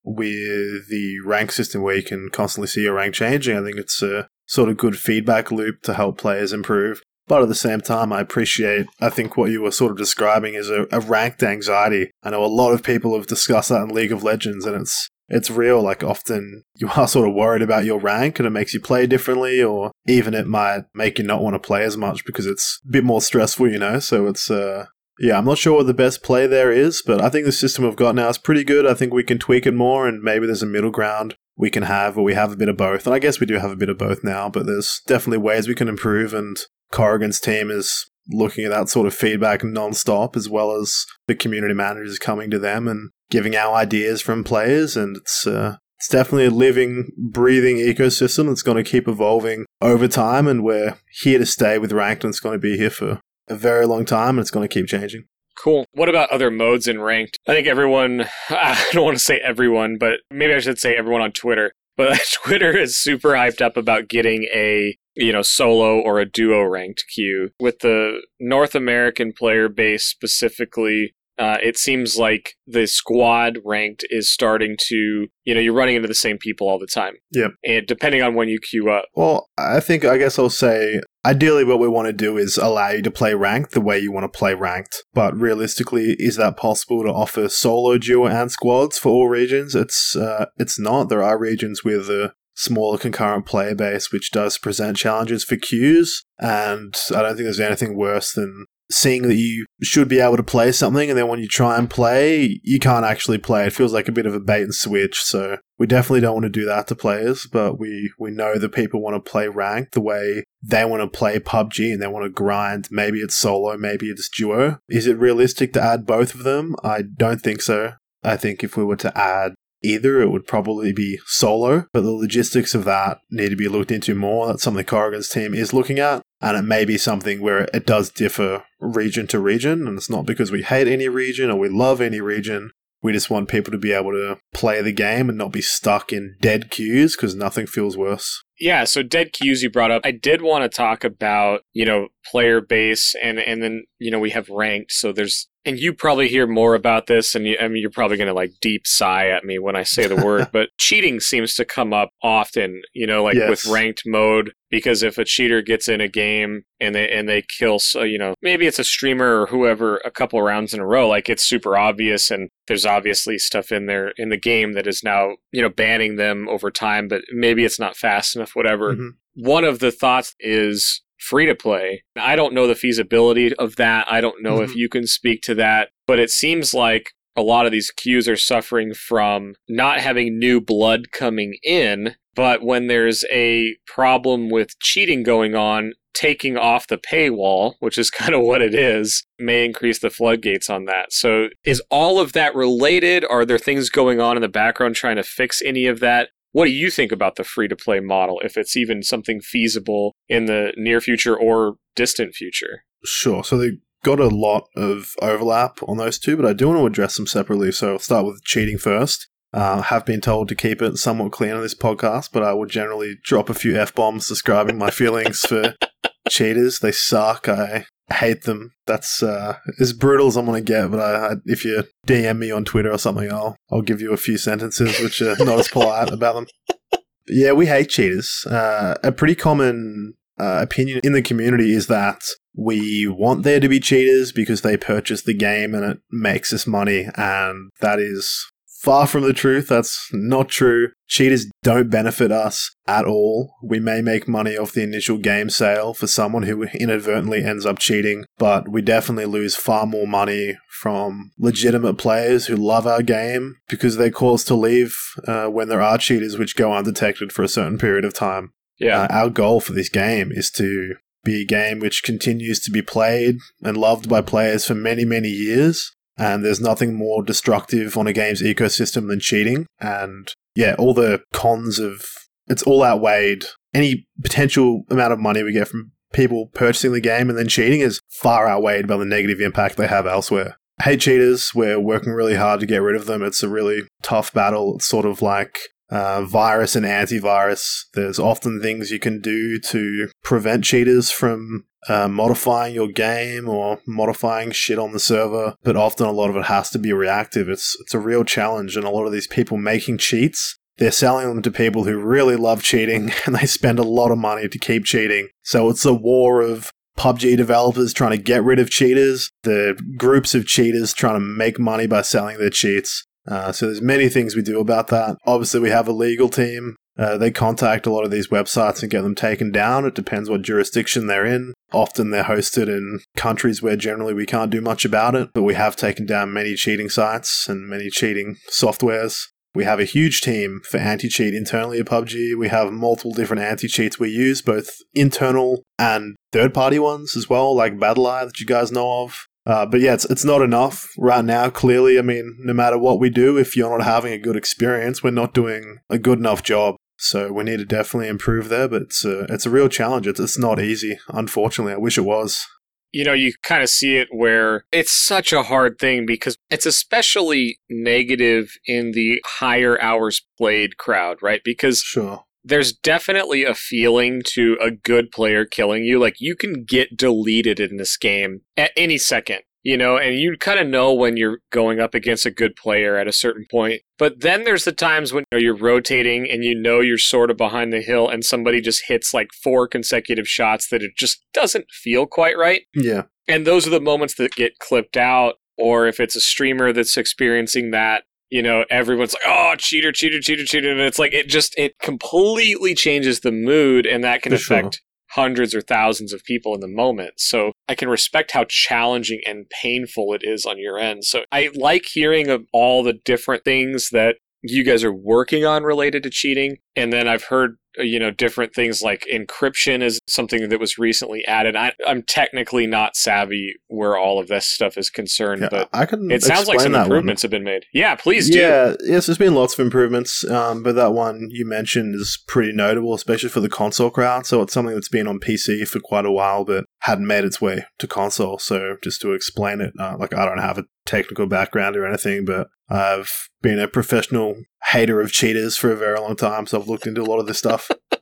with the rank system where you can constantly see your rank changing. I think it's a sort of good feedback loop to help players improve. But at the same time, I appreciate, I think what you were sort of describing is a, a ranked anxiety. I know a lot of people have discussed that in League of Legends, and it's it's real. Like often you are sort of worried about your rank and it makes you play differently, or even it might make you not want to play as much because it's a bit more stressful, you know? So it's, uh, yeah, I'm not sure what the best play there is, but I think the system we've got now is pretty good. I think we can tweak it more and maybe there's a middle ground we can have, or we have a bit of both. And I guess we do have a bit of both now, but there's definitely ways we can improve. And Corrigan's team is looking at that sort of feedback non-stop as well as the community managers coming to them and giving our ideas from players and it's uh, it's definitely a living breathing ecosystem that's going to keep evolving over time and we're here to stay with ranked and it's going to be here for a very long time and it's going to keep changing Cool. What about other modes in ranked? I think everyone, I don't want to say everyone, but maybe I should say everyone on Twitter. But Twitter is super hyped up about getting a you know, solo or a duo ranked queue. With the North American player base specifically, uh, it seems like the squad ranked is starting to, you know, you're running into the same people all the time. Yep. And depending on when you queue up. Well, I think, I guess I'll say, ideally, what we want to do is allow you to play ranked the way you want to play ranked. But realistically, is that possible to offer solo, duo, and squads for all regions? It's uh, it's not. There are regions with a smaller concurrent player base, which does present challenges for queues. And I don't think there's anything worse than seeing that you should be able to play something and then when you try and play, you can't actually play. It feels like a bit of a bait and switch. So we definitely don't want to do that to players, but we, we know that people want to play ranked the way they want to play PUBG and they want to grind. Maybe it's solo, maybe it's duo. Is it realistic to add both of them? I don't think so. I think if we were to add either, it would probably be solo. But the logistics of that need to be looked into more. That's something Corrigan's team is looking at. And it may be something where it does differ region to region. And it's not because we hate any region or we love any region. We just want people to be able to play the game and not be stuck in dead queues because nothing feels worse. Yeah, so dead queues you brought up. I did want to talk about, you know, player base and and then, you know, we have ranked. So there's and you probably hear more about this, and you, I mean, you're probably going to like deep sigh at me when I say the word, but cheating seems to come up often, you know, like yes. with ranked mode, because if a cheater gets in a game and they and they kill, so you know, maybe it's a streamer or whoever a couple rounds in a row, like it's super obvious, and there's obviously stuff in there in the game that is now you know banning them over time, but maybe it's not fast enough, whatever. Mm-hmm. One of the thoughts is free to play. I don't know the feasibility of that. I don't know mm-hmm. if you can speak to that, but it seems like a lot of these queues are suffering from not having new blood coming in, but when there's a problem with cheating going on, taking off the paywall, which is kind of what it is, may increase the floodgates on that. So, is all of that related? Are there things going on in the background trying to fix any of that? What do you think about the free to play model, if it's even something feasible in the near future or distant future? Sure. So they got a lot of overlap on those two, but I do want to address them separately. So I'll start with cheating first. Uh, have been told to keep it somewhat clean on this podcast, but I would generally drop a few f bombs describing my feelings for cheaters. They suck. I hate them. That's uh, as brutal as I'm gonna get. But I, I, if you DM me on Twitter or something, I'll I'll give you a few sentences which are not as polite about them. But yeah, we hate cheaters. Uh, a pretty common uh, opinion in the community is that we want there to be cheaters because they purchase the game and it makes us money, and that is Far from the truth, that's not true. Cheaters don't benefit us at all. We may make money off the initial game sale for someone who inadvertently ends up cheating, but we definitely lose far more money from legitimate players who love our game because they're caused to leave uh, when there are cheaters which go undetected for a certain period of time. Yeah. Uh, our goal for this game is to be a game which continues to be played and loved by players for many, many years and there's nothing more destructive on a game's ecosystem than cheating. And yeah, all the cons of it's all outweighed. Any potential amount of money we get from people purchasing the game and then cheating is far outweighed by the negative impact they have elsewhere. hate cheaters. We're working really hard to get rid of them. It's a really tough battle. It's sort of like uh, virus and antivirus. There's often things you can do to prevent cheaters from uh, modifying your game or modifying shit on the server, but often a lot of it has to be reactive. It's it's a real challenge, and a lot of these people making cheats. They're selling them to people who really love cheating and they spend a lot of money to keep cheating. So it's a war of PUBG developers trying to get rid of cheaters, the groups of cheaters trying to make money by selling their cheats. Uh, so there's many things we do about that. Obviously, we have a legal team. Uh, they contact a lot of these websites and get them taken down. It depends what jurisdiction they're in. Often they're hosted in countries where generally we can't do much about it, but we have taken down many cheating sites and many cheating softwares. We have a huge team for anti cheat internally at PUBG. We have multiple different anti cheats we use, both internal and third party ones as well, like BattlEye that you guys know of. Uh, but yeah, it's, it's not enough right now. Clearly, I mean, no matter what we do, if you're not having a good experience, we're not doing a good enough job. So we need to definitely improve there. But it's a, it's a real challenge. It's, it's not easy, unfortunately. I wish it was. You know, you kind of see it where it's such a hard thing because it's especially negative in the higher hours played crowd, right? Because sure there's definitely a feeling to a good player killing you. Like you can get deleted in this game at any second, you know, and you kind of know when you're going up against a good player at a certain point. But then there's the times when you are rotating and you know you're sort of behind the hill and somebody just hits like four consecutive shots that it just doesn't feel quite right. Yeah. And those are the moments that get clipped out. Or if it's a streamer that's experiencing that, you know, everyone's like, "Oh, cheater, cheater, cheater, cheater," and it's like it just it completely changes the mood, and that can For affect sure. Hundreds or thousands of people in the moment. So I can respect how challenging and painful it is on your end. So I like hearing of all the different things that you guys are working on related to cheating, and then I've heard you know different things like encryption is something that was recently added. I, am technically not savvy where all of this stuff is concerned yeah, but I can it sounds like some improvements one. have been made. Yeah please do. Yeah yes there's been lots of improvements um, but that one you mentioned is pretty notable especially for the console crowd. So it's something that's been on pc for quite a while but hadn't made its way to console so just to explain it uh, like i don't have a technical background or anything but i've been a professional hater of cheaters for a very long time so i've looked into a lot of this stuff.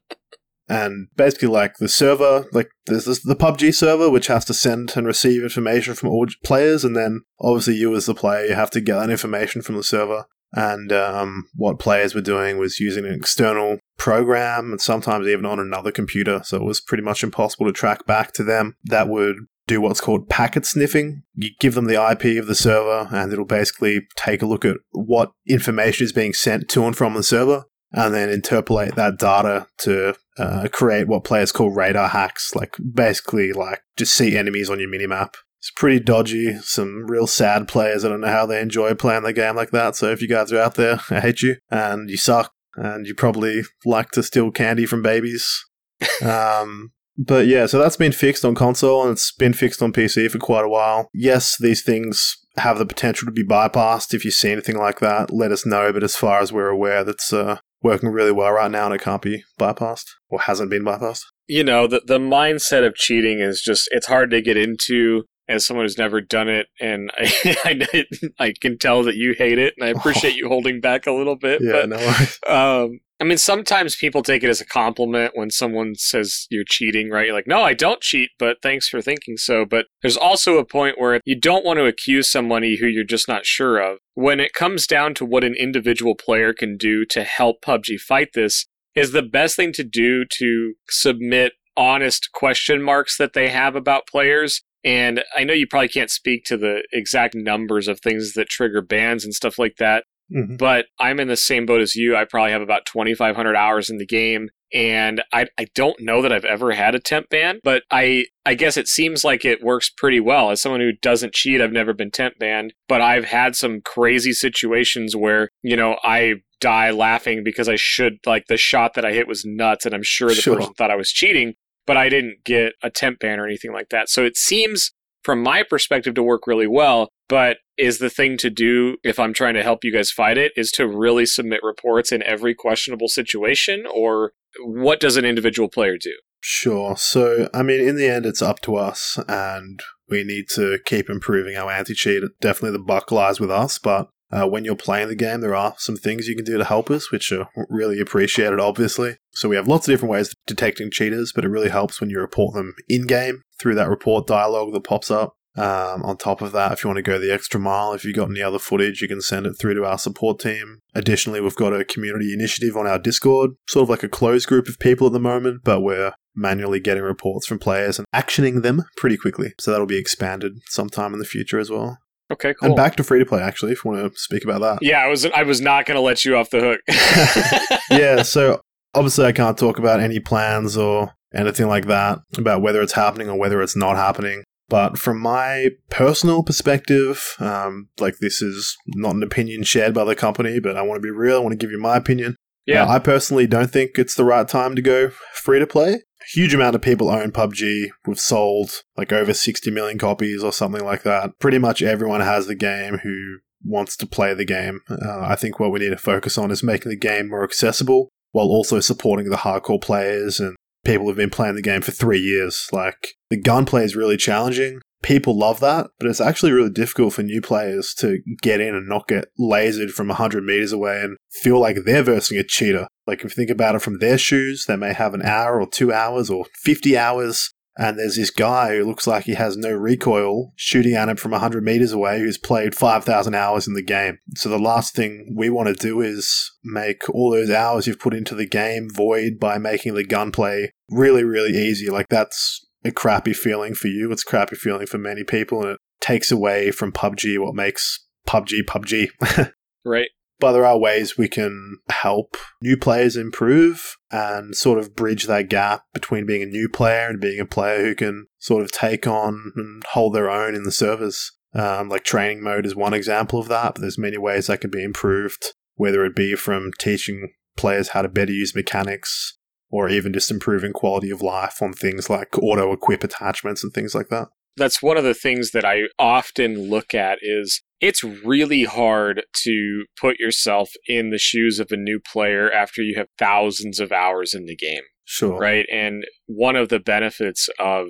And basically like the server like there's this, the pubg server which has to send and receive information from all players and then obviously you as the player you have to get that information from the server and um, what players were doing was using an external program and sometimes even on another computer so it was pretty much impossible to track back to them that would do what's called packet sniffing. You give them the IP of the server, and it'll basically take a look at what information is being sent to and from the server and then interpolate that data to uh, create what players call radar hacks, like basically like just see enemies on your minimap. It's pretty dodgy. Some real sad players. I don't know how they enjoy playing the game like that. So if you guys are out there, I hate you, and you suck, and you probably like to steal candy from babies. um, but yeah, so that's been fixed on console and it's been fixed on PC for quite a while. Yes, these things have the potential to be bypassed. If you see anything like that, let us know. But as far as we're aware, that's uh, working really well right now and it can't be bypassed or hasn't been bypassed. You know, the the mindset of cheating is just it's hard to get into as someone who's never done it and I I, I can tell that you hate it and I appreciate oh. you holding back a little bit. Yeah, but, no. Um I mean, sometimes people take it as a compliment when someone says you're cheating, right? You're like, no, I don't cheat, but thanks for thinking so. But there's also a point where you don't want to accuse somebody who you're just not sure of. When it comes down to what an individual player can do to help PUBG fight this, is the best thing to do to submit honest question marks that they have about players and I know you probably can't speak to the exact numbers of things that trigger bans and stuff like that, Mm-hmm. But I'm in the same boat as you. I probably have about 2,500 hours in the game. And I, I don't know that I've ever had a temp ban, but I, I guess it seems like it works pretty well. As someone who doesn't cheat, I've never been temp banned, but I've had some crazy situations where, you know, I die laughing because I should, like, the shot that I hit was nuts, and I'm sure the sure. person thought I was cheating, but I didn't get a temp ban or anything like that. So it seems from my perspective to work really well but is the thing to do if I'm trying to help you guys fight it is to really submit reports in every questionable situation or what does an individual player do? Sure. So, I mean, in the end, it's up to us and we need to keep improving our anti cheat. Definitely the buck lies with us, but uh, when you're playing the game, there are some things you can do to help us, which are really appreciated, obviously. So we have lots of different ways of detecting cheaters, but it really helps when you report them in game through that report dialogue that pops up. Um, on top of that, if you want to go the extra mile, if you've got any other footage, you can send it through to our support team. Additionally, we've got a community initiative on our Discord, sort of like a closed group of people at the moment, but we're manually getting reports from players and actioning them pretty quickly. So that'll be expanded sometime in the future as well. Okay, cool. And back to free to play, actually, if you want to speak about that. Yeah, I was I was not going to let you off the hook. yeah, so obviously I can't talk about any plans or anything like that about whether it's happening or whether it's not happening. But from my personal perspective, um, like this is not an opinion shared by the company, but I want to be real. I want to give you my opinion. Yeah. I personally don't think it's the right time to go free to play. Huge amount of people own PUBG. We've sold like over 60 million copies or something like that. Pretty much everyone has the game who wants to play the game. Uh, I think what we need to focus on is making the game more accessible while also supporting the hardcore players and people who've been playing the game for three years. Like, the gunplay is really challenging. People love that, but it's actually really difficult for new players to get in and not get lasered from 100 meters away and feel like they're versing a cheater. Like, if you think about it from their shoes, they may have an hour or two hours or 50 hours and there's this guy who looks like he has no recoil shooting at him from 100 meters away who's played 5,000 hours in the game. So the last thing we want to do is make all those hours you've put into the game void by making the gunplay really, really easy. Like that's a crappy feeling for you. It's a crappy feeling for many people and it takes away from PUBG what makes PUBG PUBG. right. But there are ways we can help new players improve and sort of bridge that gap between being a new player and being a player who can sort of take on and hold their own in the servers. Um, like training mode is one example of that, but there's many ways that can be improved, whether it be from teaching players how to better use mechanics or even just improving quality of life on things like auto equip attachments and things like that. That's one of the things that I often look at is it's really hard to put yourself in the shoes of a new player after you have thousands of hours in the game. Sure. Right. And one of the benefits of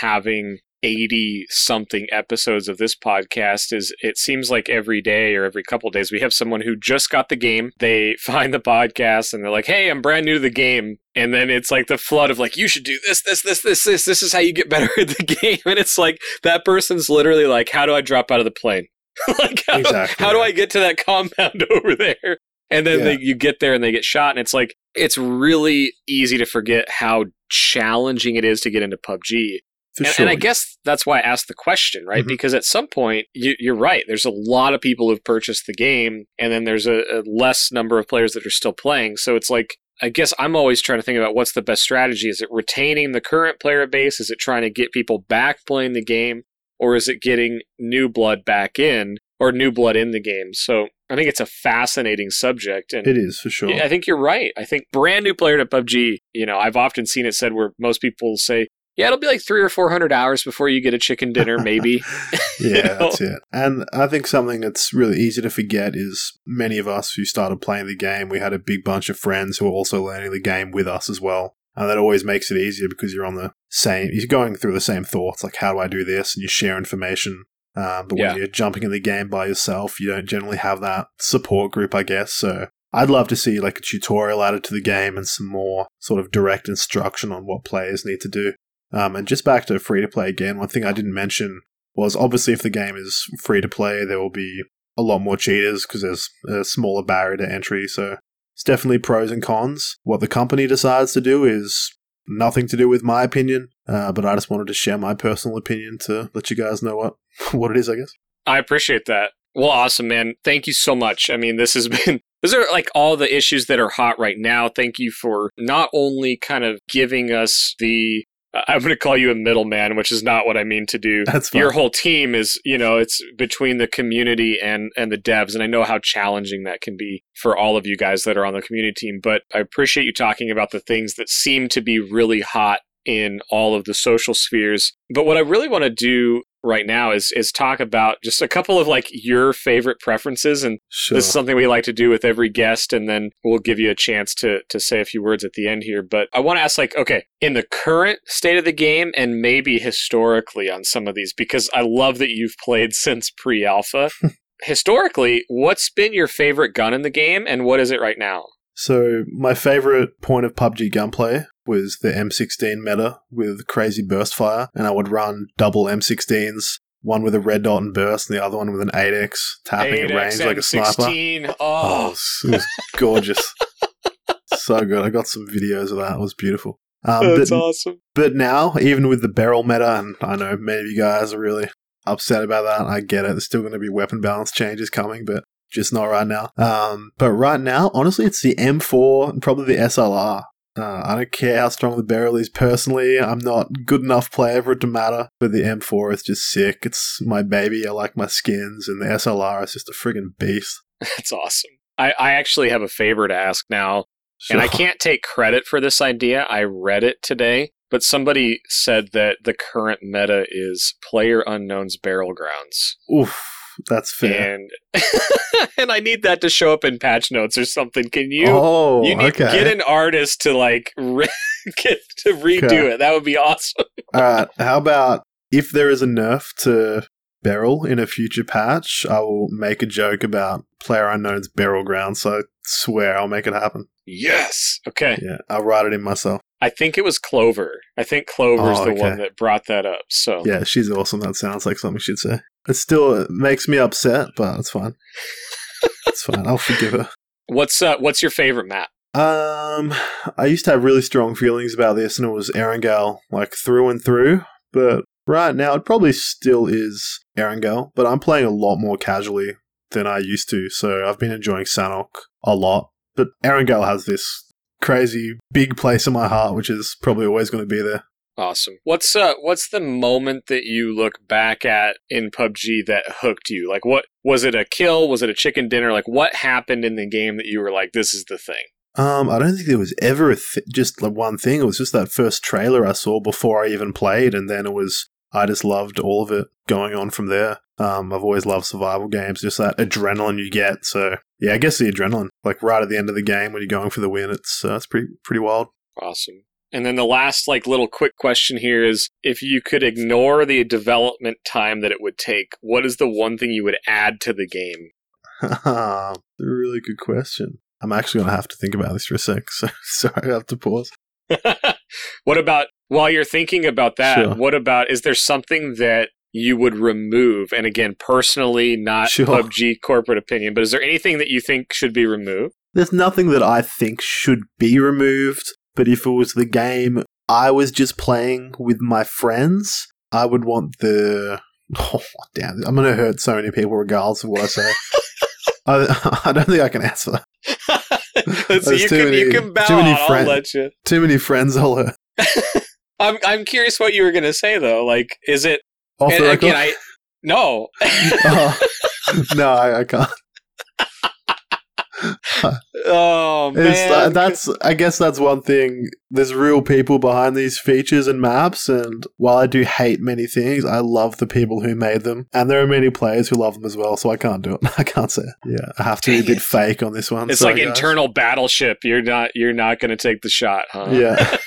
having 80 something episodes of this podcast is it seems like every day or every couple days we have someone who just got the game. They find the podcast and they're like hey i'm brand new to the game. And then it's like the flood of like you should do this this this this this this is how you get better at the game. And it's like that person's literally like how do i drop out of the plane? Like how, Exactly, how do i get to that compound over there? And then Yeah. they, you get there and they get shot and it's like it's really easy to forget how challenging it is to get into pubg and, sure. and I guess that's why I asked the question, right? Mhm. Because at some point, you, you're right. There's a lot of people who've purchased the game, and then there's a, a less number of players that are still playing. So it's like, I guess I'm always trying to think about what's the best strategy. Is it retaining the current player base? Is it trying to get people back playing the game? Or is it getting new blood back in or new blood in the game? So I think it's a fascinating subject. And it is for sure. I think you're right. I think brand new player to PUBG, you know, I've often seen it said where most people say, yeah, it'll be like three or four hundred hours before you get a chicken dinner, maybe. yeah, know? that's it. And I think something that's really easy to forget is many of us who started playing the game, we had a big bunch of friends who were also learning the game with us as well. And that always makes it easier because you're on the same, you're going through the same thoughts, like how do I do this? And you share information. Um, but Yeah. when you're jumping in the game by yourself, you don't generally have that support group, I guess. So I'd love to see like a tutorial added to the game and some more sort of direct instruction on what players need to do. Um, and just back to free to play again, one thing I didn't mention was obviously if the game is free to play, there will be a lot more cheaters because there's a smaller barrier to entry. So it's definitely pros and cons. What the company decides to do is nothing to do with my opinion, uh, but I just wanted to share my personal opinion to let you guys know what what it is. I guess. I appreciate that. Well, awesome, man. Thank you so much. I mean, this has been, those are like all the issues that are hot right now. Thank you for not only kind of giving us the, I'm going to call you a middleman, which is not what I mean to do. That's fine. Your whole team is, you know, it's between the community and and the devs, and I know how challenging that can be for all of you guys that are on the community team. But I appreciate you talking about the things that seem to be really hot in all of the social spheres. But what I really want to do right now is is talk about just a couple of like your favorite preferences and Sure. this is something we like to do with every guest and then we'll give you a chance to to say a few words at the end here but i want to ask like okay in the current state of the game and maybe historically on some of these because i love that you've played since pre-alpha historically, what's been your favorite gun in the game, and what is it right now? So my favorite point of PUBG gunplay was the M16 meta with crazy burst fire, and I would run double M16s, one with a red dot and burst, and the other one with an 8x tapping at range like a sniper. Oh, Oh, it was, it was gorgeous. so good. I got some videos of that. It was beautiful. Um, that's but, awesome. but now, even with the barrel meta, and I know many of you guys are really upset about that. I get it. There's still going to be weapon balance changes coming, but just not right now. Um, but right now, honestly, it's the M4 and probably the SLR. Uh, I don't care how strong the barrel is personally. I'm not good enough player for it to matter. But the M4 is just sick. It's my baby. I like my skins, and the SLR is just a friggin' beast. That's awesome. I, I actually have a favor to ask now, and I can't take credit for this idea. I read it today, but somebody said that the current meta is Player Unknown's Barrel Grounds. Oof, that's fair. And and I need that to show up in patch notes or something. Can you oh, you need okay. get an artist to like re- get to redo Okay. it. That would be awesome. All right. How about if there is a nerf to barrel in a future patch, I will make a joke about Player Unknown's barrel ground. So I swear I'll make it happen. Yes. Okay. Yeah, I'll write it in myself. I think it was Clover. I think Clover's Oh, the one that brought that up. So Yeah, she's awesome. That sounds like something she'd say. It still makes me upset, but it's fine. it's fine. I'll forgive her. what's uh, what's your favorite map? Um, I used to have really strong feelings about this, and it was Erangel, like through and through. But right now, it probably still is Erangel, but I'm playing a lot more casually than I used to. So I've been enjoying Sanhok a lot. But Erangel has this crazy big place in my heart, which is probably always going to be there. Awesome. What's uh what's the moment that you look back at in PUBG that hooked you? Like what was it a kill? Was it a chicken dinner? Like what happened in the game that you were like this is the thing? Um, I don't think there was ever a th- just like one thing. It was just that first trailer I saw before I even played, and then it was I just loved all of it going on from there. Um, I've always loved survival games, just that adrenaline you get. So yeah, I guess the adrenaline, like right at the end of the game when you're going for the win, it's uh, it's pretty pretty wild. Awesome. And then the last like little quick question here is if you could ignore the development time that it would take, what is the one thing you would add to the game? really good question. I'm actually gonna have to think about this for a sec. So sorry, I have to pause. what about while you're thinking about that, Sure. what about is there something that you would remove? And again, personally, not Sure. PUBG corporate opinion, but is there anything that you think should be removed? There's nothing that I think should be removed, but if it was the game I was just playing with my friends, I would want the. Oh, damn. I'm going to hurt so many people regardless of what I say. I, I don't think I can answer that. There's you too can many- you can bow too many out. I'll let you. Too many friends I'll hurt. I'm I'm curious what you were gonna say though. Like, is it Off and again? I no. Oh. no, I, I can't. Oh man, It's, that's I guess that's one thing. There's real people behind these features and maps, and while I do hate many things, I love the people who made them, and there are many players who love them as well. So I can't do it. I can't say. It. Yeah, I have to be a bit it. fake on this one. it's Sorry, like guys. internal battleship. You're not you're not gonna take the shot, huh? Yeah.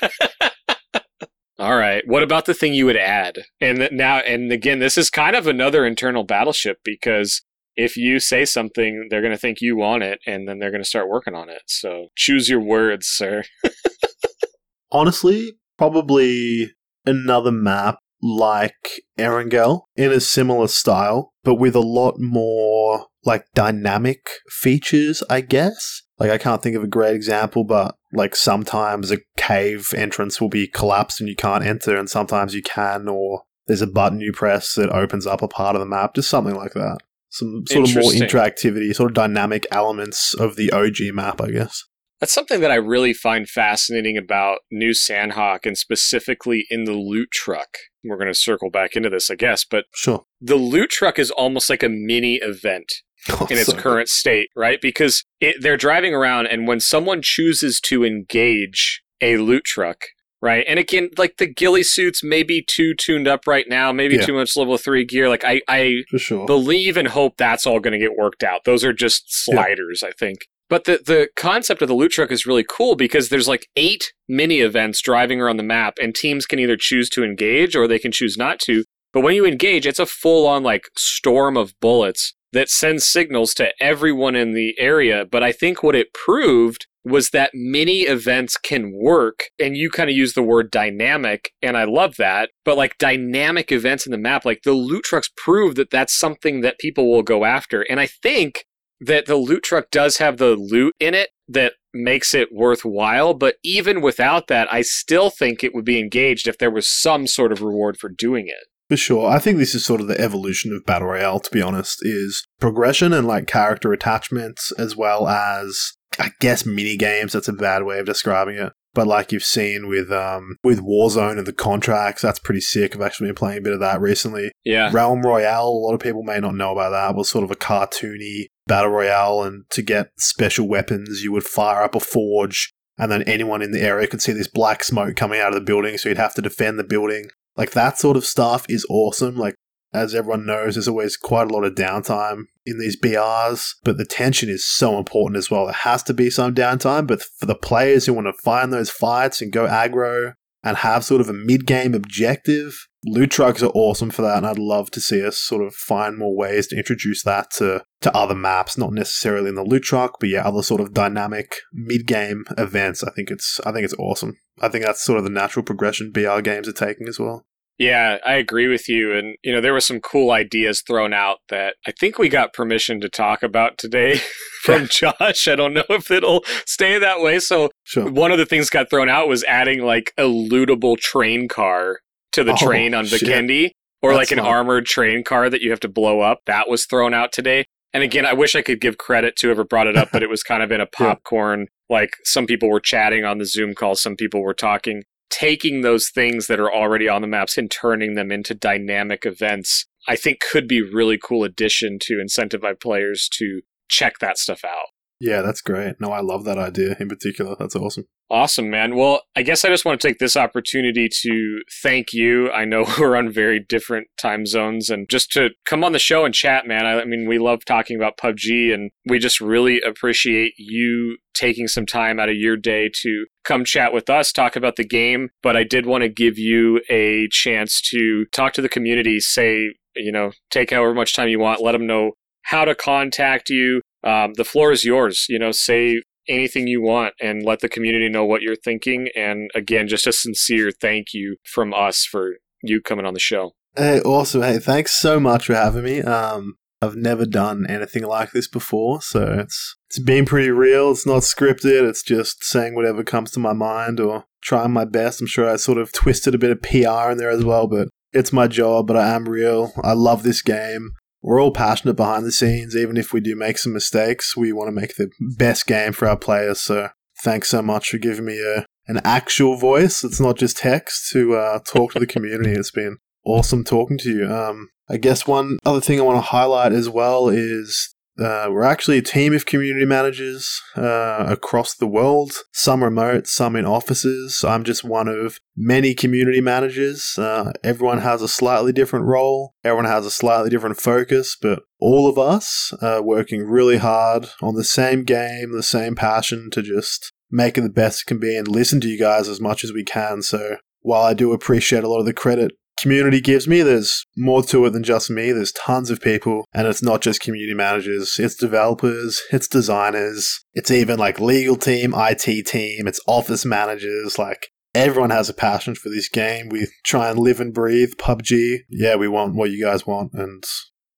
All right. What about the thing you would add? And now, and again, this is kind of another internal battleship because if you say something, they're going to think you want it, and then they're going to start working on it. So choose your words, sir. Honestly, probably another map like Erangel in a similar style, but with a lot more like dynamic features, I guess. Like I can't think of a great example, but like sometimes a cave entrance will be collapsed and you can't enter, and sometimes you can, or there's a button you press that opens up a part of the map, just something like that. Some sort of more interactivity, sort of dynamic elements of the OG map, I guess. That's something that I really find fascinating about New Sanhok and specifically in the loot truck. We're going to circle back into this, I guess, but Sure. the loot truck is almost like a mini event in its So- current state, right? Because it, they're driving around, and when someone chooses to engage a loot truck, right? And again, like the ghillie suits may be too tuned up right now, maybe Yeah. too much level three gear. Like I, I sure. believe and hope that's all going to get worked out. Those are just sliders, I think. But the the concept of the loot truck is really cool because there's like eight mini events driving around the map, and teams can either choose to engage or they can choose not to. But when you engage, it's a full on like storm of bullets that sends signals to everyone in the area. But I think what it proved was that many events can work. And you kind of use the word dynamic, and I love that. But like dynamic events in the map, like the loot trucks prove that that's something that people will go after. And I think that the loot truck does have the loot in it that makes it worthwhile. But even without that, I still think it would be engaged if there was some sort of reward for doing it. For sure. I think this is sort of the evolution of Battle Royale, to be honest, is progression and like character attachments as well as I guess mini games, that's a bad way of describing it. But like you've seen with um with Warzone and the contracts, that's pretty sick. I've actually been playing a bit of that recently. Yeah. Realm Royale, a lot of people may not know about that, was sort of a cartoony battle royale, and to get special weapons, you would fire up a forge, and then anyone in the area could see this black smoke coming out of the building, so you'd have to defend the building. Like that sort of stuff is awesome. Like as everyone knows, there's always quite a lot of downtime in these BRs, but the tension is so important as well. There has to be some downtime, but for the players who want to find those fights and go aggro and have sort of a mid game objective, loot trucks are awesome for that, and I'd love to see us sort of find more ways to introduce that to, to other maps, not necessarily in the loot truck, but yeah, other sort of dynamic mid game events. I think it's I think it's awesome. I think that's sort of the natural progression BR games are taking as well. Yeah, I agree with you. And, you know, there were some cool ideas thrown out that I think we got permission to talk about today from Josh. I don't know if it'll stay that way. So, Sure. one of the things got thrown out was adding like a lootable train car to the Oh, train on. Vikendi or That's like an armored train car that you have to blow up. That was thrown out today. And again, I wish I could give credit to whoever brought it up, but it was kind of in a popcorn. Like some people were chatting on the Zoom call, some people were talking taking those things that are already on the maps and turning them into dynamic events, I think could be really cool addition to incentivize players to check that stuff out. Yeah, that's great. No, I love that idea in particular. That's awesome. Awesome, man. Well, I guess I just want to take this opportunity to thank you. I know we're on very different time zones and just to come on the show and chat, man. I, I mean, we love talking about PUBG and we just really appreciate you taking some time out of your day to come chat with us, talk about the game. But I did want to give you a chance to talk to the community, say, you know, take however much time you want, let them know how to contact you. Um, the floor is yours. You know, say anything you want and let the community know what you're thinking. And again, just a sincere thank you from us for you coming on the show. Hey, awesome. Hey, thanks so much for having me. Um, I've never done anything like this before, so it's it's been pretty real. It's not scripted. It's just saying whatever comes to my mind or trying my best. I'm sure I sort of twisted a bit of PR in there as well, but it's my job. But I am real. I love this game. We're all passionate behind the scenes. Even if we do make some mistakes, we want to make the best game for our players. So thanks so much for giving me a an actual voice. It's not just text to uh, talk to the community. It's been awesome talking to you. Um, I guess one other thing I want to highlight as well is uh, we're actually a team of community managers uh, across the world, some remote, some in offices. I'm just one of many community managers. Uh, everyone has a slightly different role, everyone has a slightly different focus, but all of us are working really hard on the same game, the same passion to just make it the best it can be and listen to you guys as much as we can. So while I do appreciate a lot of the credit community gives me. There's more to it than just me. There's tons of people, and it's not just community managers. It's developers, it's designers, it's even like legal team, IT team, it's office managers. Like everyone has a passion for this game. We try and live and breathe PUBG. Yeah, we want what you guys want, and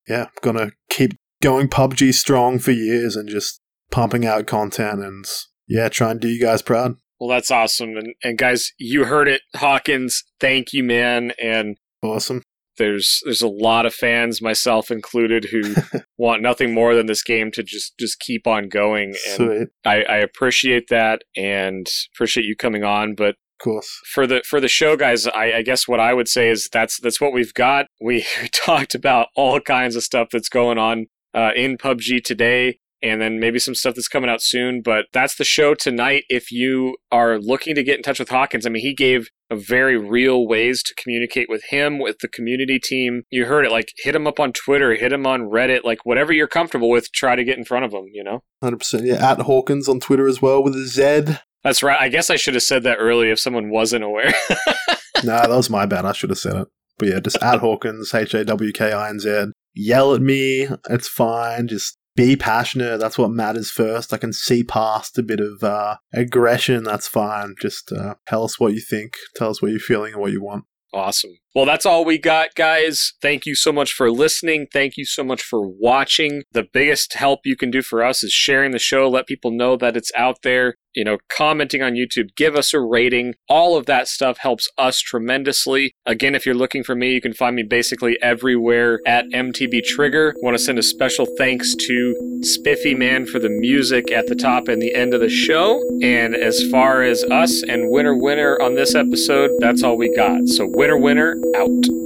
yeah, gonna keep going PUBG strong for years and just pumping out content and yeah, try and do you guys proud. Well, that's awesome. And, and guys, you heard it. Hawkinz, thank you, man. And Awesome. there's there's a lot of fans, myself included, who want nothing more than this game to just just keep on going. And Sweet. I, I appreciate that and appreciate you coming on. But Of course. for the for the show guys I, I guess what i would say is that's that's what we've got we talked about all kinds of stuff that's going on uh, in pubg today and then maybe some stuff that's coming out soon but that's the show tonight if you are looking to get in touch with hawkinz i mean he gave a very real ways to communicate with him with the community team you heard it like hit him up on twitter hit him on reddit like whatever you're comfortable with try to get in front of him you know 100%. Yeah, at Hawkinz on Twitter as well with a Z. that's right i guess i should have said that earlier if someone wasn't aware nah, that was my bad. I should have said it. But yeah, just at Hawkinz, H A W K I N Z. yell at me. It's fine. Just be passionate. That's what matters first. I can see past a bit of uh, aggression. That's fine. Just uh, tell us what you think. Tell us what you're feeling and what you want. Awesome. Well, that's all we got, guys. Thank you so much for listening. Thank you so much for watching. The biggest help you can do for us is sharing the show, let people know that it's out there you know, commenting on YouTube, give us a rating. All of that stuff helps us tremendously. Again, if you're looking for me, you can find me basically everywhere at MTB Trigger. I want to send a special thanks to Spiffy Man for the music at the top and the end of the show. And as far as us and Winner Winner on this episode, that's all we got. So, Winner Winner out.